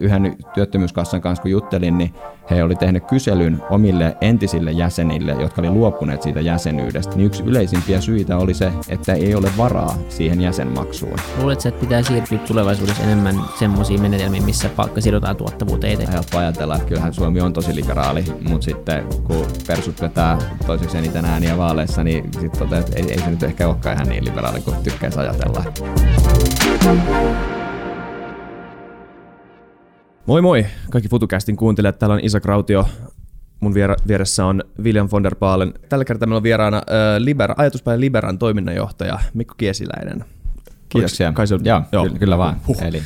Yhden työttömyyskassan kanssa kun juttelin, niin he oli tehnyt kyselyn omille entisille jäsenille, jotka oli luopuneet siitä jäsenyydestä. Niin yksi yleisimpiä syitä oli se, että ei ole varaa siihen jäsenmaksuun. Luuletko, että pitää siirtyä tulevaisuudessa enemmän semmoisiin menetelmiin, missä palkka sidotaan tuottavuuteen? Helppo ajatella, että kyllähän Suomi on tosi liberaali, mutta sitten kun persut vetää toiseksi eniten ääniä vaaleissa, niin sitten että ei, ei se nyt ehkä olekaan ihan niin liberaali kuin tykkäisi ajatella. Moi moi kaikki FutuCastin kuuntelijat. Täällä on Isa Krautio. Mun viera- vieressä on William von der Baalen. Tällä kertaa meillä on vieraana äh, Libera, ajatuspäin Liberan toiminnanjohtaja Mikko Kiesiläinen. Kiitoksia. Kai se on, joo, joo. Kyllä, kyllä vaan. Huh. Eli.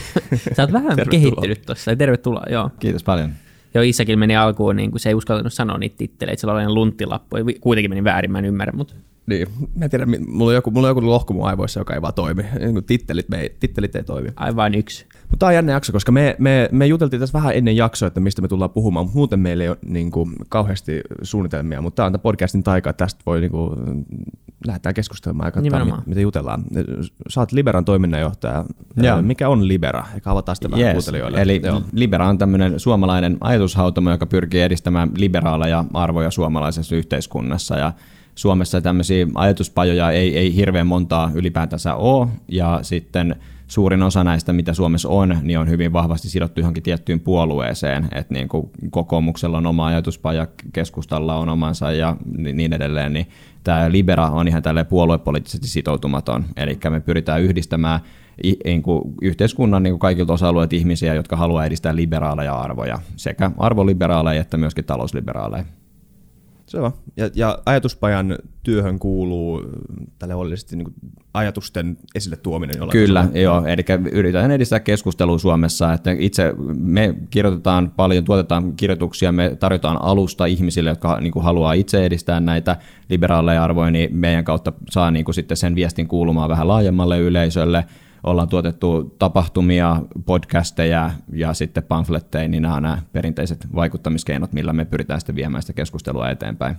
Sä oot vähän kehittynyt tuossa. Tervetuloa, joo. Kiitos paljon. Joo, Isäkin meni alkuun, niin kuin se ei uskaltanut sanoa niitä titteleitä, se oli lunttilappu. Kuitenkin meni väärin, mä en ymmärrä, mutta niin, mä en tiedä, mulla on joku, mulla on joku lohko mun aivoissa, joka ei vaan toimi. Niin tittelit, me ei, tittelit ei toimi. Aivan yksi. Mutta tämä on jännä jakso, koska me, me, me juteltiin tässä vähän ennen jaksoa, että mistä me tullaan puhumaan, mutta muuten meillä ei ole niin kuin, kauheasti suunnitelmia, mutta tämä on tämä podcastin taika, että tästä voi niin kuin, lähdetään keskustelemaan ja katsotaan, mitä jutellaan. Sä oot Liberan toiminnanjohtaja. Ja. Mikä on Libera? Eikä avataan sitä vähän yes. kuuntelijoille. Eli Joo. Libera on tämmöinen suomalainen ajatushautomo, joka pyrkii edistämään liberaaleja arvoja suomalaisessa yhteiskunnassa. Ja Suomessa tämmöisiä ajatuspajoja ei, ei hirveän montaa ylipäätänsä ole, ja sitten suurin osa näistä, mitä Suomessa on, niin on hyvin vahvasti sidottu johonkin tiettyyn puolueeseen, että niin kuin kokoomuksella on oma ajatuspaja, keskustalla on omansa ja niin edelleen, niin tämä Libera on ihan tälle puoluepoliittisesti sitoutumaton, eli me pyritään yhdistämään niin kuin yhteiskunnan niin kuin kaikilta osa-alueilta ihmisiä, jotka haluaa edistää liberaaleja arvoja, sekä arvoliberaaleja että myöskin talousliberaaleja. Se on. Ja, ja ajatuspajan työhön kuuluu tälle oleellisesti niin ajatusten esille tuominen. Kyllä, tasolla. joo. Eli yritetään edistää keskustelua Suomessa. Että itse me kirjoitetaan paljon, tuotetaan kirjoituksia, me tarjotaan alusta ihmisille, jotka niin kuin haluaa itse edistää näitä liberaaleja arvoja, niin meidän kautta saa niin kuin sitten sen viestin kuulumaan vähän laajemmalle yleisölle – ollaan tuotettu tapahtumia, podcasteja ja sitten pamfletteja, niin nämä on nämä perinteiset vaikuttamiskeinot, millä me pyritään sitten viemään sitä keskustelua eteenpäin.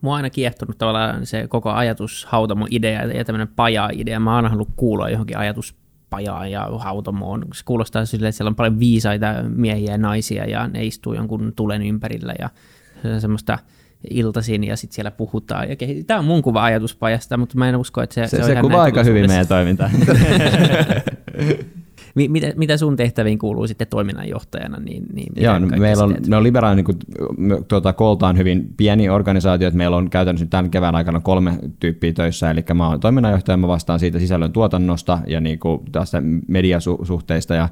Mua on aina kiehtonut tavallaan se koko ajatus hautamo-idea ja tämmöinen paja-idea. Mä oon halunnut kuulla johonkin ajatuspajaan ja hautamoon. Se kuulostaa silleen, että siellä on paljon viisaita miehiä ja naisia ja ne istuu jonkun tulen ympärillä ja semmoista – iltaisin ja sitten siellä puhutaan. Ja. Tämä on mun kuva ajatuspajasta, mutta mä en usko, että se, se, se, se kuvaa aika hyvin meidän toimintaa. mitä, mitä sun tehtäviin kuuluu sitten toiminnanjohtajana? Niin, niin Joo, no, meillä on, me on liberaali, niin tuota, kooltaan hyvin pieni organisaatio, että meillä on käytännössä tämän kevään aikana kolme tyyppiä töissä, eli mä oon toiminnanjohtaja, mä vastaan siitä sisällön tuotannosta ja niin kuin, tästä mediasuhteista ja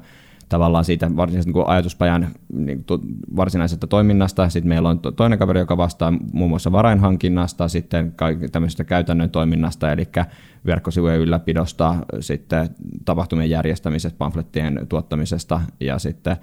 tavallaan siitä varsinaisesta niin ajatuspajan niin, to, varsinaisesta toiminnasta. Sitten meillä on to, toinen kaveri, joka vastaa muun muassa varainhankinnasta, sitten tämmöisestä käytännön toiminnasta, eli verkkosivujen ylläpidosta, sitten tapahtumien järjestämisestä, pamflettien tuottamisesta ja sitten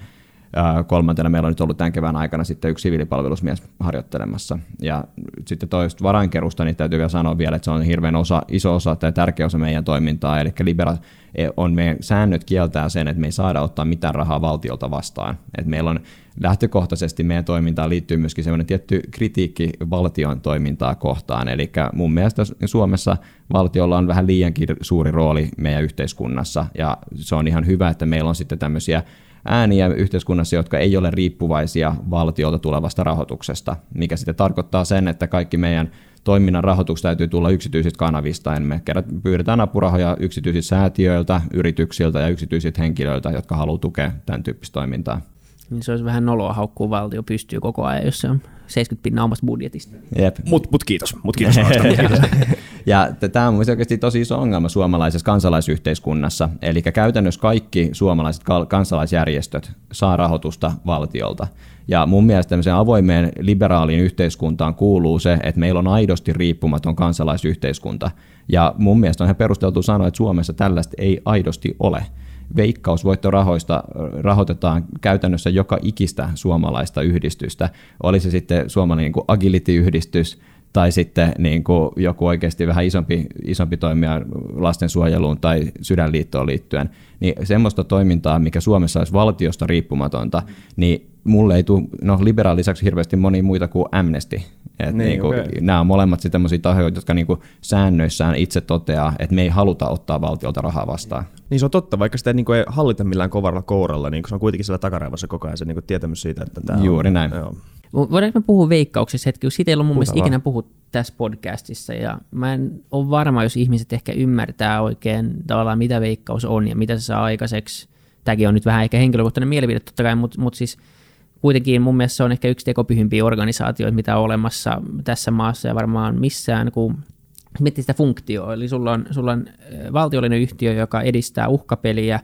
kolmantena meillä on nyt ollut tämän kevään aikana sitten yksi siviilipalvelusmies harjoittelemassa. Ja sitten toista varainkerusta, niin täytyy vielä sanoa vielä, että se on hirveän osa, iso osa tai tärkeä osa meidän toimintaa. Eli Libera e, on meidän säännöt kieltää sen, että me ei saada ottaa mitään rahaa valtiolta vastaan. Et meillä on lähtökohtaisesti meidän toimintaan liittyy myöskin sellainen tietty kritiikki valtion toimintaa kohtaan. Eli mun mielestä Suomessa valtiolla on vähän liiankin suuri rooli meidän yhteiskunnassa, ja se on ihan hyvä, että meillä on sitten tämmöisiä ääniä yhteiskunnassa, jotka ei ole riippuvaisia valtiolta tulevasta rahoituksesta, mikä sitten tarkoittaa sen, että kaikki meidän toiminnan rahoitus täytyy tulla yksityisistä kanavista. Me pyydetään apurahoja yksityisiltä säätiöiltä, yrityksiltä ja yksityisiltä henkilöiltä, jotka haluavat tukea tämän tyyppistä toimintaa. Niin se olisi vähän noloa haukkuu valtio pystyy koko ajan, jos se on 70 pinnaa omasta budjetista. Jep. Mut, mut kiitos. Mut kiitos. ja tämä on oikeasti tosi iso ongelma suomalaisessa kansalaisyhteiskunnassa. Eli käytännössä kaikki suomalaiset kansalaisjärjestöt saa rahoitusta valtiolta. Ja mun mielestä tämmöiseen avoimeen liberaaliin yhteiskuntaan kuuluu se, että meillä on aidosti riippumaton kansalaisyhteiskunta. Ja mun mielestä on ihan perusteltu sanoa, että Suomessa tällaista ei aidosti ole veikkausvoittorahoista rahoitetaan käytännössä joka ikistä suomalaista yhdistystä. Oli se sitten suomalainen niin agility-yhdistys tai sitten niin kuin joku oikeasti vähän isompi, isompi toimija lastensuojeluun tai sydänliittoon liittyen, niin semmoista toimintaa, mikä Suomessa olisi valtiosta riippumatonta, niin mulle ei tule, no liberaan lisäksi hirveästi moni muita kuin Amnesty. Et niin, niinku, okay. Nämä on molemmat sellaisia tahoja, jotka niinku säännöissään itse toteaa, että me ei haluta ottaa valtiolta rahaa vastaan. Niin se on totta, vaikka sitä niinku ei hallita millään kovalla kouralla, niin se on kuitenkin siellä takaraivassa koko ajan se niinku tietämys siitä, että tämä Juuri on, näin. Joo. Voidaanko me puhua veikkauksessa hetki, kun siitä ei ole mun mielestä ikinä puhut tässä podcastissa, ja mä en ole varma, jos ihmiset ehkä ymmärtää oikein tavallaan, mitä veikkaus on ja mitä se saa aikaiseksi. Tämäkin on nyt vähän ehkä henkilökohtainen mielipide totta kai, mutta, mutta siis kuitenkin mun mielestä se on ehkä yksi tekopyhimpiä organisaatioita, mitä on olemassa tässä maassa ja varmaan missään, kun miettii sitä funktioa, eli sulla on, sulla on valtiollinen yhtiö, joka edistää uhkapeliä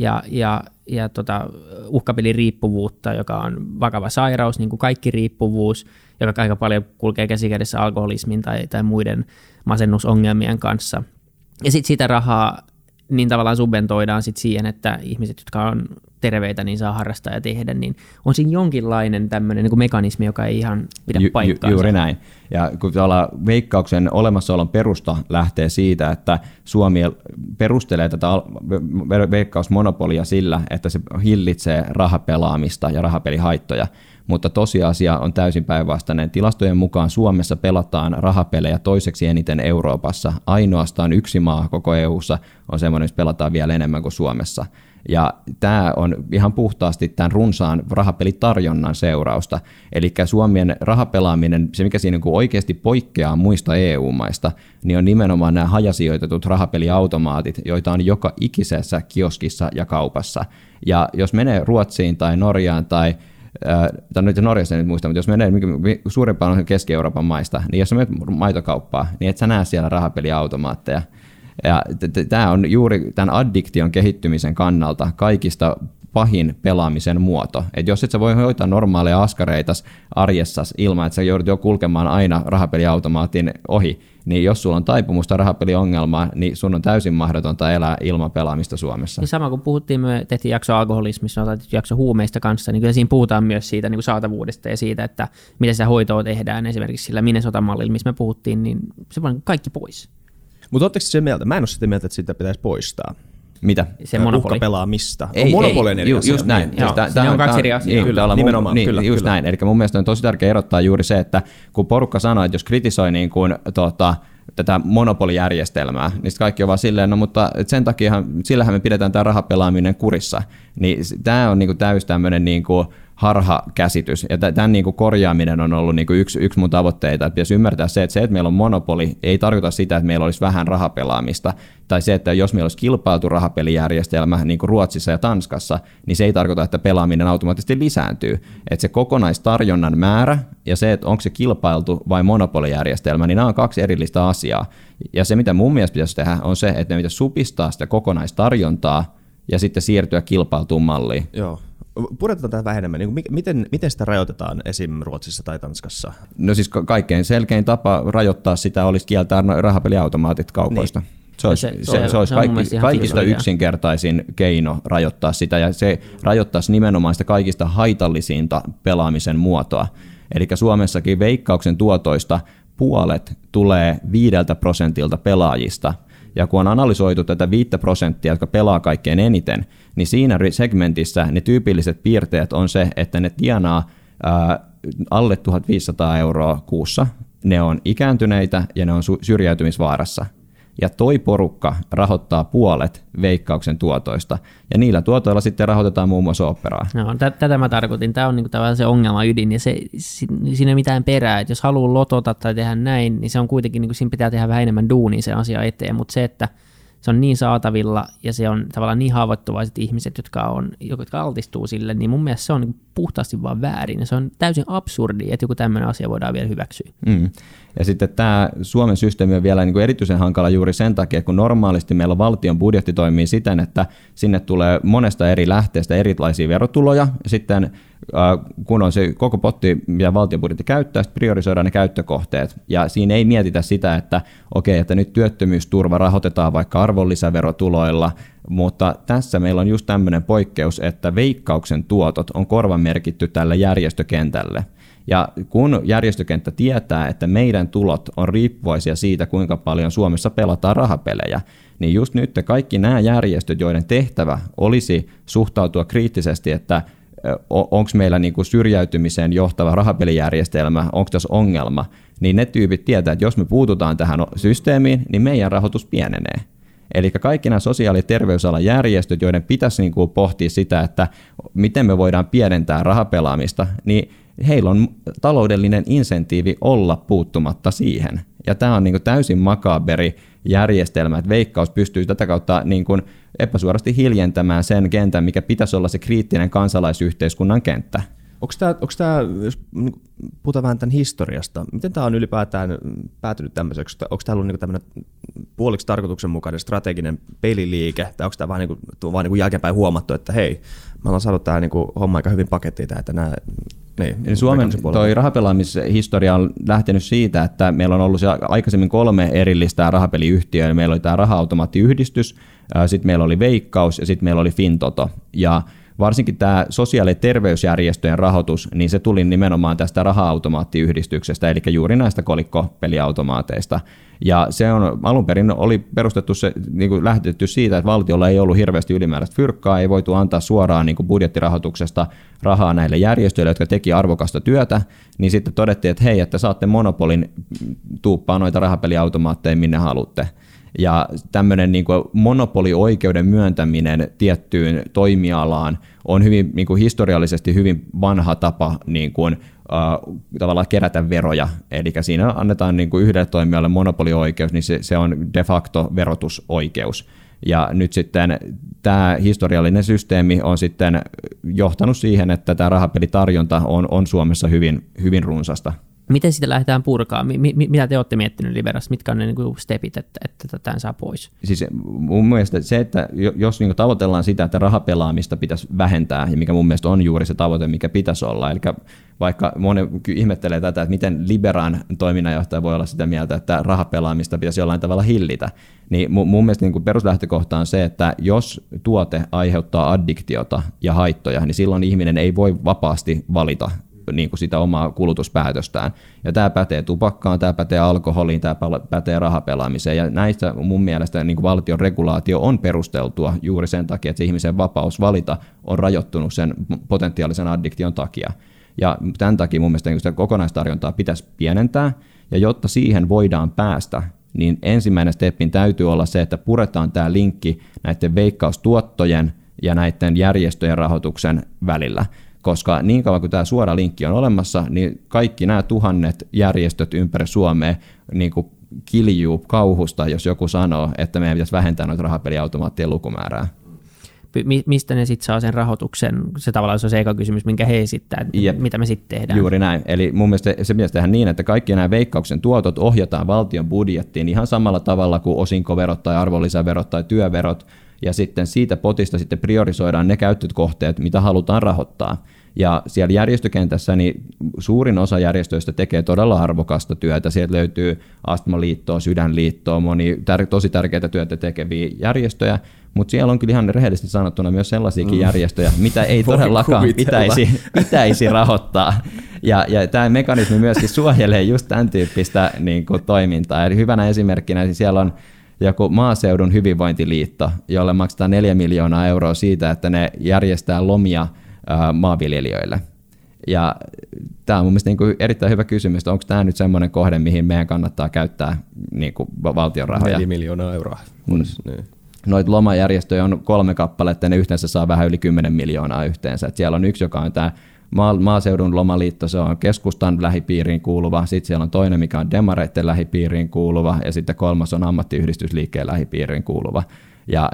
ja, ja, ja tota, uhkapeliriippuvuutta, joka on vakava sairaus, niin kuin kaikki riippuvuus, joka aika paljon kulkee käsikädessä alkoholismin tai, tai muiden masennusongelmien kanssa. Ja sitten sitä rahaa niin tavallaan subventoidaan sit siihen, että ihmiset, jotka on terveitä, niin saa harrastaa ja tehdä, niin on siinä jonkinlainen tämmöinen niin mekanismi, joka ei ihan pidä ju, paikkaansa. Ju, juuri näin. Ja kun veikkauksen olemassaolon perusta lähtee siitä, että Suomi perustelee tätä veikkausmonopolia sillä, että se hillitsee rahapelaamista ja rahapelihaittoja, mutta tosiasia on täysin päinvastainen. Tilastojen mukaan Suomessa pelataan rahapelejä toiseksi eniten Euroopassa. Ainoastaan yksi maa koko EU:ssa on semmoinen, missä pelataan vielä enemmän kuin Suomessa. Ja tämä on ihan puhtaasti tämän runsaan rahapelitarjonnan seurausta. Eli Suomen rahapelaaminen, se mikä siinä niin oikeasti poikkeaa muista EU-maista, niin on nimenomaan nämä hajasijoitetut rahapeliautomaatit, joita on joka ikisessä kioskissa ja kaupassa. Ja jos menee Ruotsiin tai Norjaan tai tai nyt Norjassa en muista, mutta jos menee suurimpaan Keski-Euroopan maista, niin jos menet maitokauppaa, niin et sä näe siellä rahapeliautomaatteja. Ja tämä on juuri tämän addiktion kehittymisen kannalta kaikista pahin pelaamisen muoto. Et jos et sä voi hoitaa normaaleja askareita arjessa ilman, että sä joudut jo kulkemaan aina rahapeliautomaatin ohi, niin jos sulla on taipumusta rahapeliongelmaa, niin sun on täysin mahdotonta elää ilman pelaamista Suomessa. Niin sama kuin puhuttiin, me tehtiin jakso alkoholismista, tai jakso huumeista kanssa, niin kyllä siinä puhutaan myös siitä niin kuin saatavuudesta ja siitä, että miten sitä hoitoa tehdään esimerkiksi sillä Minnesota-mallilla, missä me puhuttiin, niin se on kaikki pois. Mutta oletteko se mieltä? Mä en ole sitä mieltä, että sitä pitäisi poistaa. Mitä? Se monopoli. pelaamista. Ei, monopoli ei, eri ju, just näin. Joo, siis tää, on kaksi eri asiaa. Niin, kyllä, nimenomaan. Niin, kyllä, just kyllä. näin. Eli mun mielestä on tosi tärkeää erottaa juuri se, että kun porukka sanoo, että jos kritisoi niin kuin, tota, tätä monopolijärjestelmää, niin kaikki on vaan silleen, no mutta sen takia sillähän me pidetään tämä rahapelaaminen kurissa. Niin tämä on niin kuin täys tämmöinen niin kuin, harha käsitys. Ja tämän niin kuin korjaaminen on ollut niin kuin yksi, yksi mun tavoitteita. Että pitäisi ymmärtää se, että se, että meillä on monopoli, ei tarkoita sitä, että meillä olisi vähän rahapelaamista. Tai se, että jos meillä olisi kilpailtu rahapelijärjestelmä niin kuin Ruotsissa ja Tanskassa, niin se ei tarkoita, että pelaaminen automaattisesti lisääntyy. Että se kokonaistarjonnan määrä ja se, että onko se kilpailtu vai monopolijärjestelmä, niin nämä on kaksi erillistä asiaa. Ja se, mitä mun mielestä pitäisi tehdä, on se, että me pitäisi supistaa sitä kokonaistarjontaa ja sitten siirtyä kilpailtuun malliin. Joo. Puretaan tätä vähän enemmän. Niin miten, miten sitä rajoitetaan esim. Ruotsissa tai Tanskassa? No siis kaikkein selkein tapa rajoittaa sitä olisi kieltää rahapeliautomaatit kaupoista. Niin. Se olisi, se, se, se, se olisi kaikki, kaikista yksinkertaisin keino rajoittaa sitä, ja se rajoittaisi nimenomaan sitä kaikista haitallisinta pelaamisen muotoa. Eli Suomessakin veikkauksen tuotoista puolet tulee viideltä prosentilta pelaajista – ja kun on analysoitu tätä 5 prosenttia, jotka pelaa kaikkein eniten, niin siinä segmentissä ne tyypilliset piirteet on se, että ne tienaa alle 1500 euroa kuussa, ne on ikääntyneitä ja ne on syrjäytymisvaarassa – ja toi porukka rahoittaa puolet veikkauksen tuotoista, ja niillä tuotoilla sitten rahoitetaan muun muassa operaa. No, t- tätä mä tarkoitin. Tämä on niinku tavallaan se ongelma ydin, ja se, siinä ei mitään perää, että jos haluaa lotota tai tehdä näin, niin se on kuitenkin, niinku, siinä pitää tehdä vähän enemmän duunia se asia eteen, mutta se, että se on niin saatavilla ja se on tavallaan niin haavoittuvaiset ihmiset, jotka, on, jotka altistuu sille, niin mun mielestä se on niin puhtaasti vaan väärin ja se on täysin absurdi, että joku tämmöinen asia voidaan vielä hyväksyä. Mm. Ja sitten tämä Suomen systeemi on vielä niin erityisen hankala juuri sen takia, kun normaalisti meillä valtion budjetti toimii siten, että sinne tulee monesta eri lähteestä erilaisia verotuloja, ja sitten kun on se koko potti, mitä valtion budjetti käyttää, sitten priorisoidaan ne käyttökohteet. Ja siinä ei mietitä sitä, että okei, okay, että nyt työttömyysturva rahoitetaan vaikka arvonlisäverotuloilla, mutta tässä meillä on just tämmöinen poikkeus, että veikkauksen tuotot on korvamerkitty tälle järjestökentälle. Ja kun järjestökenttä tietää, että meidän tulot on riippuvaisia siitä, kuinka paljon Suomessa pelataan rahapelejä, niin just nyt kaikki nämä järjestöt, joiden tehtävä olisi suhtautua kriittisesti, että onko meillä niin kuin syrjäytymiseen johtava rahapelijärjestelmä, onko tässä ongelma, niin ne tyypit tietää, että jos me puututaan tähän systeemiin, niin meidän rahoitus pienenee. Eli kaikki nämä sosiaali- ja terveysalan järjestöt, joiden pitäisi niin kuin pohtia sitä, että miten me voidaan pienentää rahapelaamista, niin heillä on taloudellinen insentiivi olla puuttumatta siihen. Ja tämä on niin kuin täysin makaberi järjestelmä, että veikkaus pystyy tätä kautta niin kuin epäsuorasti hiljentämään sen kentän, mikä pitäisi olla se kriittinen kansalaisyhteiskunnan kenttä. Onko tämä, onko tämä, jos puhutaan vähän tämän historiasta, miten tämä on ylipäätään päätynyt tämmöiseksi? Onko tämä ollut niin tämmöinen puoliksi tarkoituksenmukainen strateginen peliliike, tai onko tämä vaan, niin kuin, vaan niin kuin jälkeenpäin huomattu, että hei, me ollaan saanut tämä niin kuin, homma aika hyvin pakettiin, että nämä niin, Eli Suomen toi rahapelaamishistoria on lähtenyt siitä, että meillä on ollut aikaisemmin kolme erillistä rahapeliyhtiöä. Meillä oli tämä raha-automaattiyhdistys, sitten meillä oli Veikkaus ja sitten meillä oli Fintoto. Ja varsinkin tämä sosiaali- ja terveysjärjestöjen rahoitus, niin se tuli nimenomaan tästä raha-automaattiyhdistyksestä, eli juuri näistä kolikkopeliautomaateista. Ja se on alun perin oli perustettu se, niin kuin lähtetty siitä, että valtiolla ei ollut hirveästi ylimääräistä fyrkkaa, ei voitu antaa suoraan niin kuin budjettirahoituksesta rahaa näille järjestöille, jotka teki arvokasta työtä, niin sitten todettiin, että hei, että saatte monopolin tuuppaa noita rahapeliautomaatteja minne haluatte. Ja tämmöinen niin kuin monopolioikeuden myöntäminen tiettyyn toimialaan on hyvin niin kuin historiallisesti hyvin vanha tapa niin kuin, äh, tavallaan kerätä veroja. Eli siinä annetaan niin kuin yhdelle toimijalle monopolioikeus, niin se, se on de facto verotusoikeus. Ja nyt sitten tämä historiallinen systeemi on sitten johtanut siihen, että tämä rahapelitarjonta on, on Suomessa hyvin, hyvin runsasta. Miten sitä lähdetään purkaa? Mi- mi- mitä te olette miettinyt Liberassa? Mitkä on ne niin stepit, että, että tämän saa pois? Siis mun mielestä se, että jos niin tavoitellaan sitä, että rahapelaamista pitäisi vähentää, ja mikä mun mielestä on juuri se tavoite, mikä pitäisi olla, eli vaikka moni ihmettelee tätä, että miten liberaan toiminnanjohtaja voi olla sitä mieltä, että rahapelaamista pitäisi jollain tavalla hillitä, niin mun mielestä niin peruslähtökohta on se, että jos tuote aiheuttaa addiktiota ja haittoja, niin silloin ihminen ei voi vapaasti valita niin kuin sitä omaa kulutuspäätöstään. Ja tämä pätee tupakkaan, tämä pätee alkoholiin, tämä pätee rahapelaamiseen. Ja näistä mun mielestä niin kuin valtion regulaatio on perusteltua juuri sen takia, että se ihmisen vapaus valita on rajoittunut sen potentiaalisen addiktion takia. Ja tämän takia mun mielestä niin sitä kokonaistarjontaa pitäisi pienentää, ja jotta siihen voidaan päästä, niin ensimmäinen steppin täytyy olla se, että puretaan tämä linkki näiden veikkaustuottojen ja näiden järjestöjen rahoituksen välillä koska niin kauan kuin tämä suora linkki on olemassa, niin kaikki nämä tuhannet järjestöt ympäri Suomea niin kuin kiljuu kauhusta, jos joku sanoo, että meidän pitäisi vähentää noita rahapeliautomaattien lukumäärää. Mistä ne sitten saa sen rahoituksen? Se tavallaan se on se eka kysymys, minkä he esittää, Jep. mitä me sitten tehdään. Juuri näin. Eli mun mielestä se pitäisi tehdä niin, että kaikki nämä veikkauksen tuotot ohjataan valtion budjettiin ihan samalla tavalla kuin osinkoverot tai arvonlisäverot tai työverot, ja sitten siitä potista sitten priorisoidaan ne käyttökohteet, mitä halutaan rahoittaa. Ja siellä järjestökentässä niin suurin osa järjestöistä tekee todella arvokasta työtä. Sieltä löytyy Astmaliittoa, Sydänliittoa, moni tär- tosi tärkeitä työtä tekeviä järjestöjä, mutta siellä on kyllä ihan rehellisesti sanottuna myös sellaisiakin mm. järjestöjä, mitä ei todellakaan pitäisi, pitäisi rahoittaa. Ja, ja tämä mekanismi myöskin suojelee just tämän tyyppistä niin kuin, toimintaa. Eli hyvänä esimerkkinä niin siellä on joku maaseudun hyvinvointiliitto, jolle maksetaan 4 miljoonaa euroa siitä, että ne järjestää lomia maanviljelijöille. Ja tämä on mun mielestä niin kuin erittäin hyvä kysymys, että onko tämä nyt semmoinen kohde, mihin meidän kannattaa käyttää niin kuin valtion rahoja. 4 miljoonaa euroa. Mm. Niin. Noita lomajärjestöjä on kolme kappaletta ja ne yhteensä saa vähän yli 10 miljoonaa yhteensä. Et siellä on yksi, joka on tämä maaseudun lomaliitto, se on keskustan lähipiiriin kuuluva, sitten siellä on toinen, mikä on demareiden lähipiiriin kuuluva, ja sitten kolmas on ammattiyhdistysliikkeen lähipiiriin kuuluva. Ja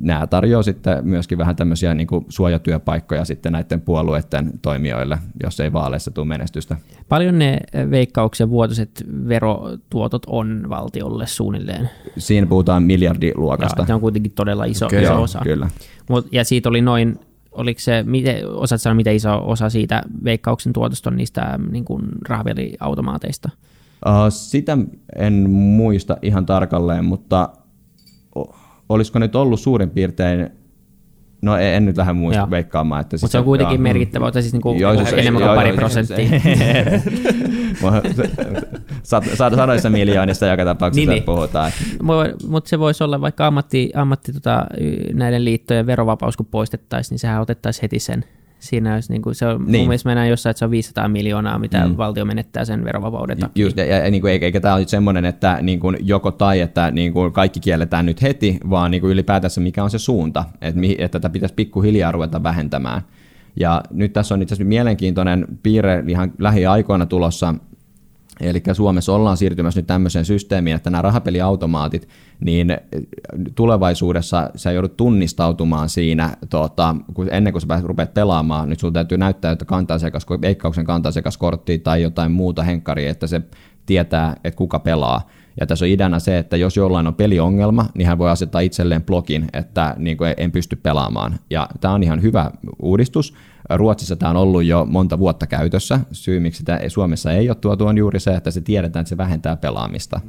nämä tarjoaa sitten myöskin vähän tämmöisiä niin kuin suojatyöpaikkoja sitten näiden puolueiden toimijoille, jos ei vaaleissa tule menestystä. Paljon ne veikkauksen vuotuiset verotuotot on valtiolle suunnilleen? Siinä puhutaan miljardiluokasta. Ja, se on kuitenkin todella iso, okay, iso joo, osa. Kyllä. Mut, ja siitä oli noin oliko se, miten, osaat sanoa, miten iso osa siitä veikkauksen tuotosta on niistä niin kuin rahapeliautomaateista? Uh, sitä en muista ihan tarkalleen, mutta olisiko nyt ollut suurin piirtein No en, en nyt lähde muista joo. veikkaamaan. Että Mutta se on kuitenkin joo, merkittävä, että siis niinku joo, siis, enemmän kuin pari prosenttia. Sadoissa miljoonista joka tapauksessa niin, niin. puhutaan. Mutta se voisi olla vaikka ammatti, ammatti tota, näiden liittojen verovapaus, kun poistettaisiin, niin sehän otettaisiin heti sen Siinä olisi, niin kuin, se on, niin. mun mielestä mennään jossain, että se on 500 miljoonaa, mitä mm. valtio menettää sen verovapauden takia. Just, ja, ja, niin kuin, eikä tämä ole semmoinen, että niin kuin, joko tai, että niin kuin, kaikki kielletään nyt heti, vaan niin kuin, ylipäätänsä mikä on se suunta, että, että tätä pitäisi pikkuhiljaa ruveta vähentämään. Ja nyt tässä on itse asiassa mielenkiintoinen piirre ihan lähiaikoina tulossa, Eli Suomessa ollaan siirtymässä nyt tämmöiseen systeemiin, että nämä rahapeliautomaatit, niin tulevaisuudessa sä joudut tunnistautumaan siinä, tuota, kun ennen kuin sä rupeat pelaamaan, nyt sulla täytyy näyttää, että kanta-asiakas, veikkauksen kanta-asiakaskortti tai jotain muuta henkkaria, että se tietää, että kuka pelaa. Ja tässä on ideana se, että jos jollain on peliongelma, niin hän voi asettaa itselleen blogin, että niin kuin en pysty pelaamaan. Ja tämä on ihan hyvä uudistus. Ruotsissa tämä on ollut jo monta vuotta käytössä. Syy, miksi sitä Suomessa ei ole tuotu, on juuri se, että se tiedetään, että se vähentää pelaamista.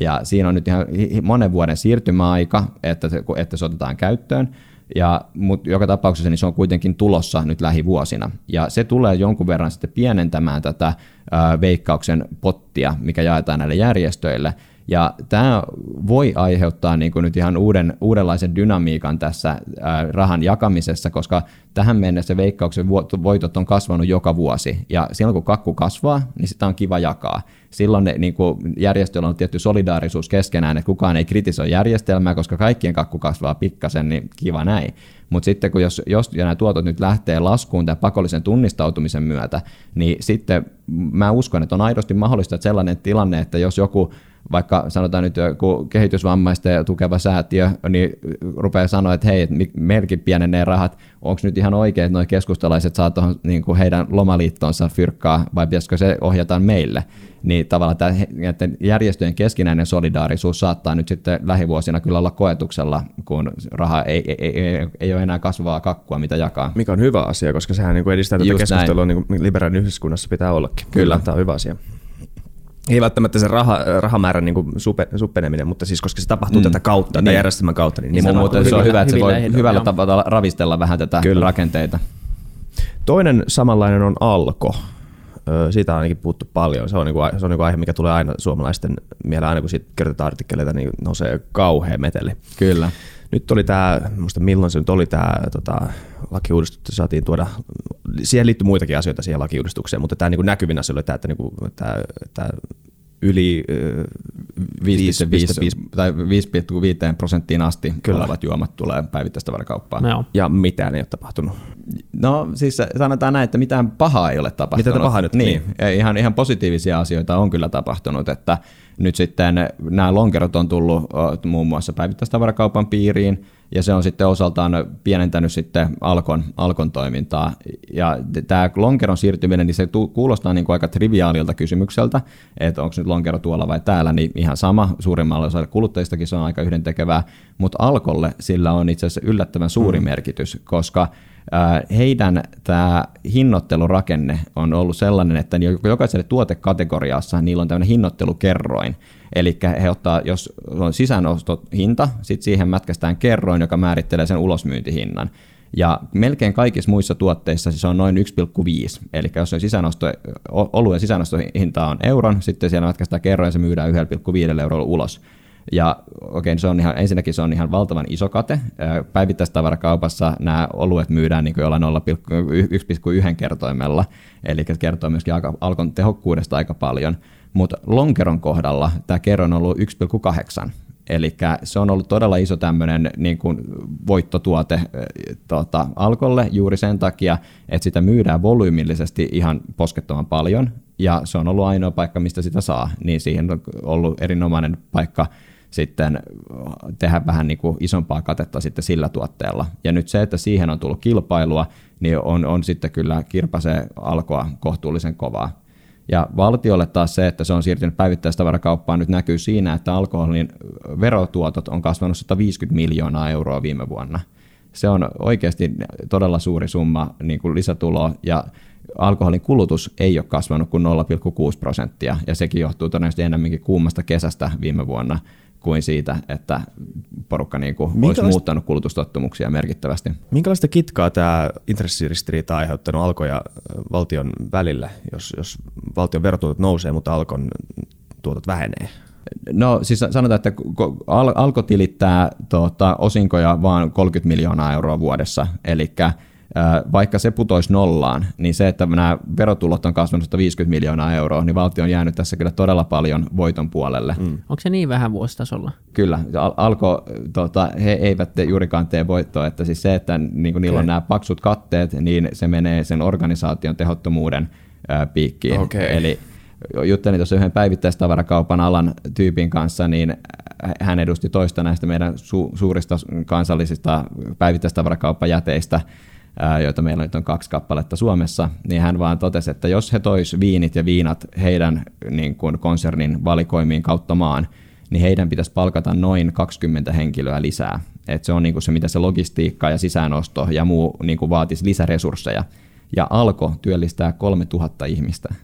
Ja siinä on nyt ihan monen vuoden siirtymäaika, että se, että se otetaan käyttöön. Ja, mutta joka tapauksessa niin se on kuitenkin tulossa nyt lähivuosina. Ja se tulee jonkun verran sitten pienentämään tätä ää, veikkauksen pottia, mikä jaetaan näille järjestöille. Ja tämä voi aiheuttaa niin kuin nyt ihan uuden, uudenlaisen dynamiikan tässä ää, rahan jakamisessa, koska tähän mennessä veikkauksen voitot on kasvanut joka vuosi. Ja silloin kun kakku kasvaa, niin sitä on kiva jakaa. Silloin ne, niin kuin järjestöllä on tietty solidaarisuus keskenään, että kukaan ei kritisoi järjestelmää, koska kaikkien kakku kasvaa pikkasen, niin kiva näin. Mutta sitten kun jos, jos ja nämä tuotot nyt lähtee laskuun tämän pakollisen tunnistautumisen myötä, niin sitten mä uskon, että on aidosti mahdollista, että sellainen tilanne, että jos joku vaikka sanotaan nyt joku kehitysvammaisten tukeva säätiö, niin rupeaa sanoa, että hei, meilläkin pienenee rahat, onko nyt ihan oikein, että nuo keskustalaiset saa tuohon niin kuin heidän lomaliittonsa fyrkkaa, vai pitäisikö se ohjata meille? Niin tavallaan tämä, että järjestöjen keskinäinen solidaarisuus saattaa nyt sitten lähivuosina kyllä olla koetuksella, kun raha ei, ei, ei, ei, ole enää kasvavaa kakkua, mitä jakaa. Mikä on hyvä asia, koska sehän niin kuin edistää tätä keskustelua, näin. niin kuin liberaalin yhteiskunnassa pitää ollakin. Kyllä. kyllä. Tämä on hyvä asia ei välttämättä se raha, rahamäärän niin supe, suppeneminen, mutta siis koska se tapahtuu mm. tätä kautta, niin. järjestelmän kautta. Niin, niin muuten se on hyvä, että se voi hyvällä tavalla ravistella vähän tätä Kyllä. rakenteita. Toinen samanlainen on Alko. Siitä on ainakin puhuttu paljon. Se on, niin kuin, se on niin kuin aihe, mikä tulee aina suomalaisten mieleen, aina kun siitä kirjoitetaan artikkeleita, niin nousee kauhea meteli. Kyllä. Nyt oli tämä, muista milloin se nyt oli tämä tota, lakiuudistus, saatiin tuoda, siihen liittyy muitakin asioita siihen lakiuudistukseen, mutta tämä niin näkyvin asia oli tämä, että, niin kuin, tämä, tämä yli 5,5 tai 5,5 prosenttiin asti Kyllä. olevat juomat tulee päivittäistavarakauppaan. No ja mitään ei ole tapahtunut. No siis sanotaan näin, että mitään pahaa ei ole tapahtunut. Mitä pahaa nyt? Niin, niin. Ihan, ihan positiivisia asioita on kyllä tapahtunut, että nyt sitten nämä lonkerot on tullut muun muassa päivittäistavarakaupan piiriin, ja se on sitten osaltaan pienentänyt sitten Alkon, Alkon toimintaa. Ja tämä lonkeron siirtyminen, niin se kuulostaa niin kuin aika triviaalilta kysymykseltä, että onko nyt lonkero tuolla vai täällä, niin ihan sama, suurimmalle osalle kuluttajistakin se on aika yhdentekevää, mutta Alkolle sillä on itse asiassa yllättävän suuri mm. merkitys, koska heidän tämä hinnoittelurakenne on ollut sellainen, että jokaiselle tuotekategoriassa niillä on tämmöinen hinnoittelukerroin. Eli he ottaa, jos on sisäänostohinta, sitten siihen mätkästään kerroin, joka määrittelee sen ulosmyyntihinnan. Ja melkein kaikissa muissa tuotteissa se on noin 1,5. Eli jos on sisäänosto, oluen sisäänostohinta on euron, sitten siellä mätkästään kerroin se myydään 1,5 eurolla ulos. Ja okei, okay, se on ihan, ensinnäkin se on ihan valtavan iso kate. Päivittäistavarakaupassa nämä oluet myydään niin jollain 1,1 kertoimella, eli kertoo myöskin aika, alkon tehokkuudesta aika paljon. Mutta lonkeron kohdalla tämä kerroin on ollut 1,8. Eli se on ollut todella iso tämmöinen niin kuin voittotuote tuota, alkolle juuri sen takia, että sitä myydään volyymillisesti ihan poskettoman paljon, ja se on ollut ainoa paikka, mistä sitä saa, niin siihen on ollut erinomainen paikka sitten tehdä vähän niin kuin isompaa katetta sitten sillä tuotteella. Ja nyt se, että siihen on tullut kilpailua, niin on, on sitten kyllä kirpasee alkoa kohtuullisen kovaa. Ja valtiolle taas se, että se on siirtynyt päivittäistavarakauppaan, nyt näkyy siinä, että alkoholin verotuotot on kasvanut 150 miljoonaa euroa viime vuonna. Se on oikeasti todella suuri summa niin kuin lisätuloa, ja alkoholin kulutus ei ole kasvanut kuin 0,6 prosenttia, ja sekin johtuu todennäköisesti enemmänkin kuumasta kesästä viime vuonna, kuin siitä, että porukka niin kuin olisi muuttanut kulutustottumuksia merkittävästi. Minkälaista kitkaa tämä intressiristiriita on aiheuttanut alko ja valtion välillä, jos, jos valtion verotuotot nousee, mutta alkon tuotot vähenee? No siis sanotaan, että Alko tilittää tuota, osinkoja vain 30 miljoonaa euroa vuodessa, eli vaikka se putoisi nollaan, niin se, että nämä verotulot on kasvanut 150 miljoonaa euroa, niin valtio on jäänyt tässä kyllä todella paljon voiton puolelle. Mm. Onko se niin vähän vuositasolla? Kyllä. Al- alko, tota, he eivät te juurikaan tee voittoa, että siis se, että niin kuin niillä on nämä paksut katteet, niin se menee sen organisaation tehottomuuden ää, piikkiin. Okay. Eli juttelin tuossa yhden päivittäistavarakaupan alan tyypin kanssa, niin hän edusti toista näistä meidän su- suurista kansallisista päivittäistavarakauppajäteistä, joita meillä nyt on kaksi kappaletta Suomessa, niin hän vaan totesi, että jos he tois viinit ja viinat heidän niin kuin konsernin valikoimiin kautta maan, niin heidän pitäisi palkata noin 20 henkilöä lisää. Et se on niin kuin se, mitä se logistiikka ja sisäänosto ja muu niin kuin vaatisi lisäresursseja. Ja Alko työllistää 3000 ihmistä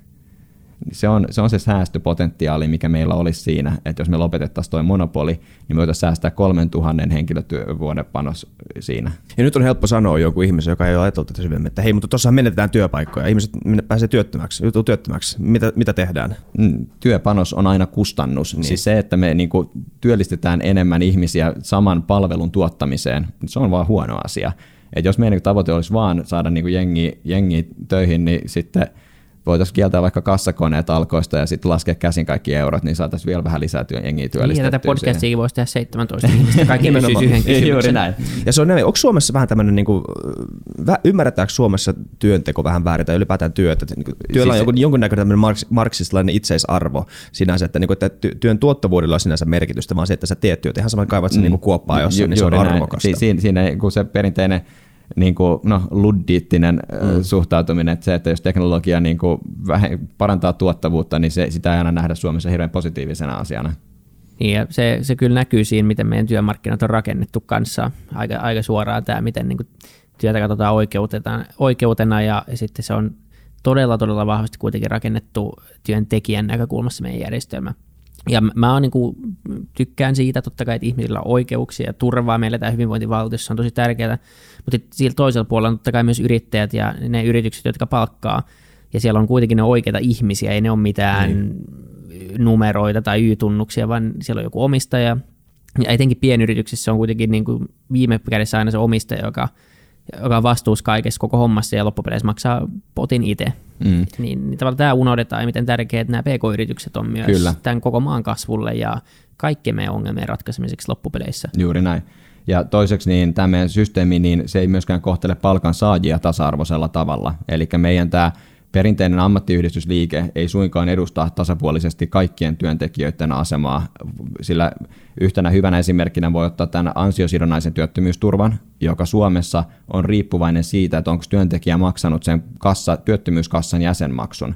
se on, se on se säästöpotentiaali, mikä meillä olisi siinä, että jos me lopetettaisiin tuo monopoli, niin me voitaisiin säästää 3000 henkilötyövuoden panos siinä. Ja nyt on helppo sanoa joku ihmisen, joka ei ole ajatellut tätä syvemmin, että hei, mutta tuossahan menetetään työpaikkoja, ihmiset pääsee työttömäksi, joutuu työttömäksi, mitä, mitä tehdään? Mm, työpanos on aina kustannus. Niin. Siis se, että me niin kuin, työllistetään enemmän ihmisiä saman palvelun tuottamiseen, se on vaan huono asia. Et jos meidän tavoite olisi vaan saada niin kuin jengi, jengi töihin, niin sitten – voitaisiin kieltää vaikka kassakoneet alkoista ja sitten laskea käsin kaikki eurot, niin saataisiin vielä vähän lisää työn jengiä työllistettyä. Niin, tätä podcastia voisi tehdä 17 ihmistä, kaikki pysyisi yhden kysymyksen. Juuri näin. Ja se on näin, onko Suomessa vähän tämmöinen, niin kuin, ymmärretäänkö Suomessa työnteko vähän väärin tai ylipäätään työ, että niin kuin, työllä siis on jonkun, jonkunnäköinen tämmöinen marks, itseisarvo sinänsä, että, niin kuin, että työn tuottavuudella on sinänsä merkitystä, vaan se, että sä teet työtä, ihan sama kaivat sen mm. niin kuoppaa jossain, niin se on arvokasta. Si- siinä, siinä kun se perinteinen niin kuin, no, luddiittinen mm. suhtautuminen, että se, että jos teknologia niin kuin vähe, parantaa tuottavuutta, niin se, sitä ei aina nähdä Suomessa hirveän positiivisena asiana. Niin, ja se, se kyllä näkyy siinä, miten meidän työmarkkinat on rakennettu kanssa aika, aika suoraan tämä, miten niin kuin työtä katsotaan oikeutena, oikeutena ja, ja sitten se on todella, todella vahvasti kuitenkin rakennettu työntekijän näkökulmassa meidän järjestelmä. Ja mä niin kuin, tykkään siitä totta kai, että ihmisillä on oikeuksia ja turvaa. Meillä tämä hyvinvointivaltiossa on tosi tärkeää, mutta sillä toisella puolella on totta kai myös yrittäjät ja ne yritykset, jotka palkkaa. Ja siellä on kuitenkin ne oikeita ihmisiä, ei ne ole mitään niin. numeroita tai Y-tunnuksia, vaan siellä on joku omistaja. Ja etenkin pienyrityksissä on kuitenkin niin kuin viime kädessä aina se omistaja, joka – joka on vastuussa kaikessa koko hommassa ja loppupeleissä maksaa potin itse. Mm. Niin, niin tavallaan tämä unohdetaan ja miten tärkeät nämä pk-yritykset on myös Kyllä. tämän koko maan kasvulle ja kaikkien meidän ongelmien ratkaisemiseksi loppupeleissä. Juuri näin. Ja toiseksi niin tämä meidän systeemi, niin se ei myöskään kohtele palkan saajia tasa-arvoisella tavalla. Eli meidän tämä Perinteinen ammattiyhdistysliike ei suinkaan edusta tasapuolisesti kaikkien työntekijöiden asemaa, sillä yhtenä hyvänä esimerkkinä voi ottaa tämän ansiosidonnaisen työttömyysturvan, joka Suomessa on riippuvainen siitä, että onko työntekijä maksanut sen kassa, työttömyyskassan jäsenmaksun.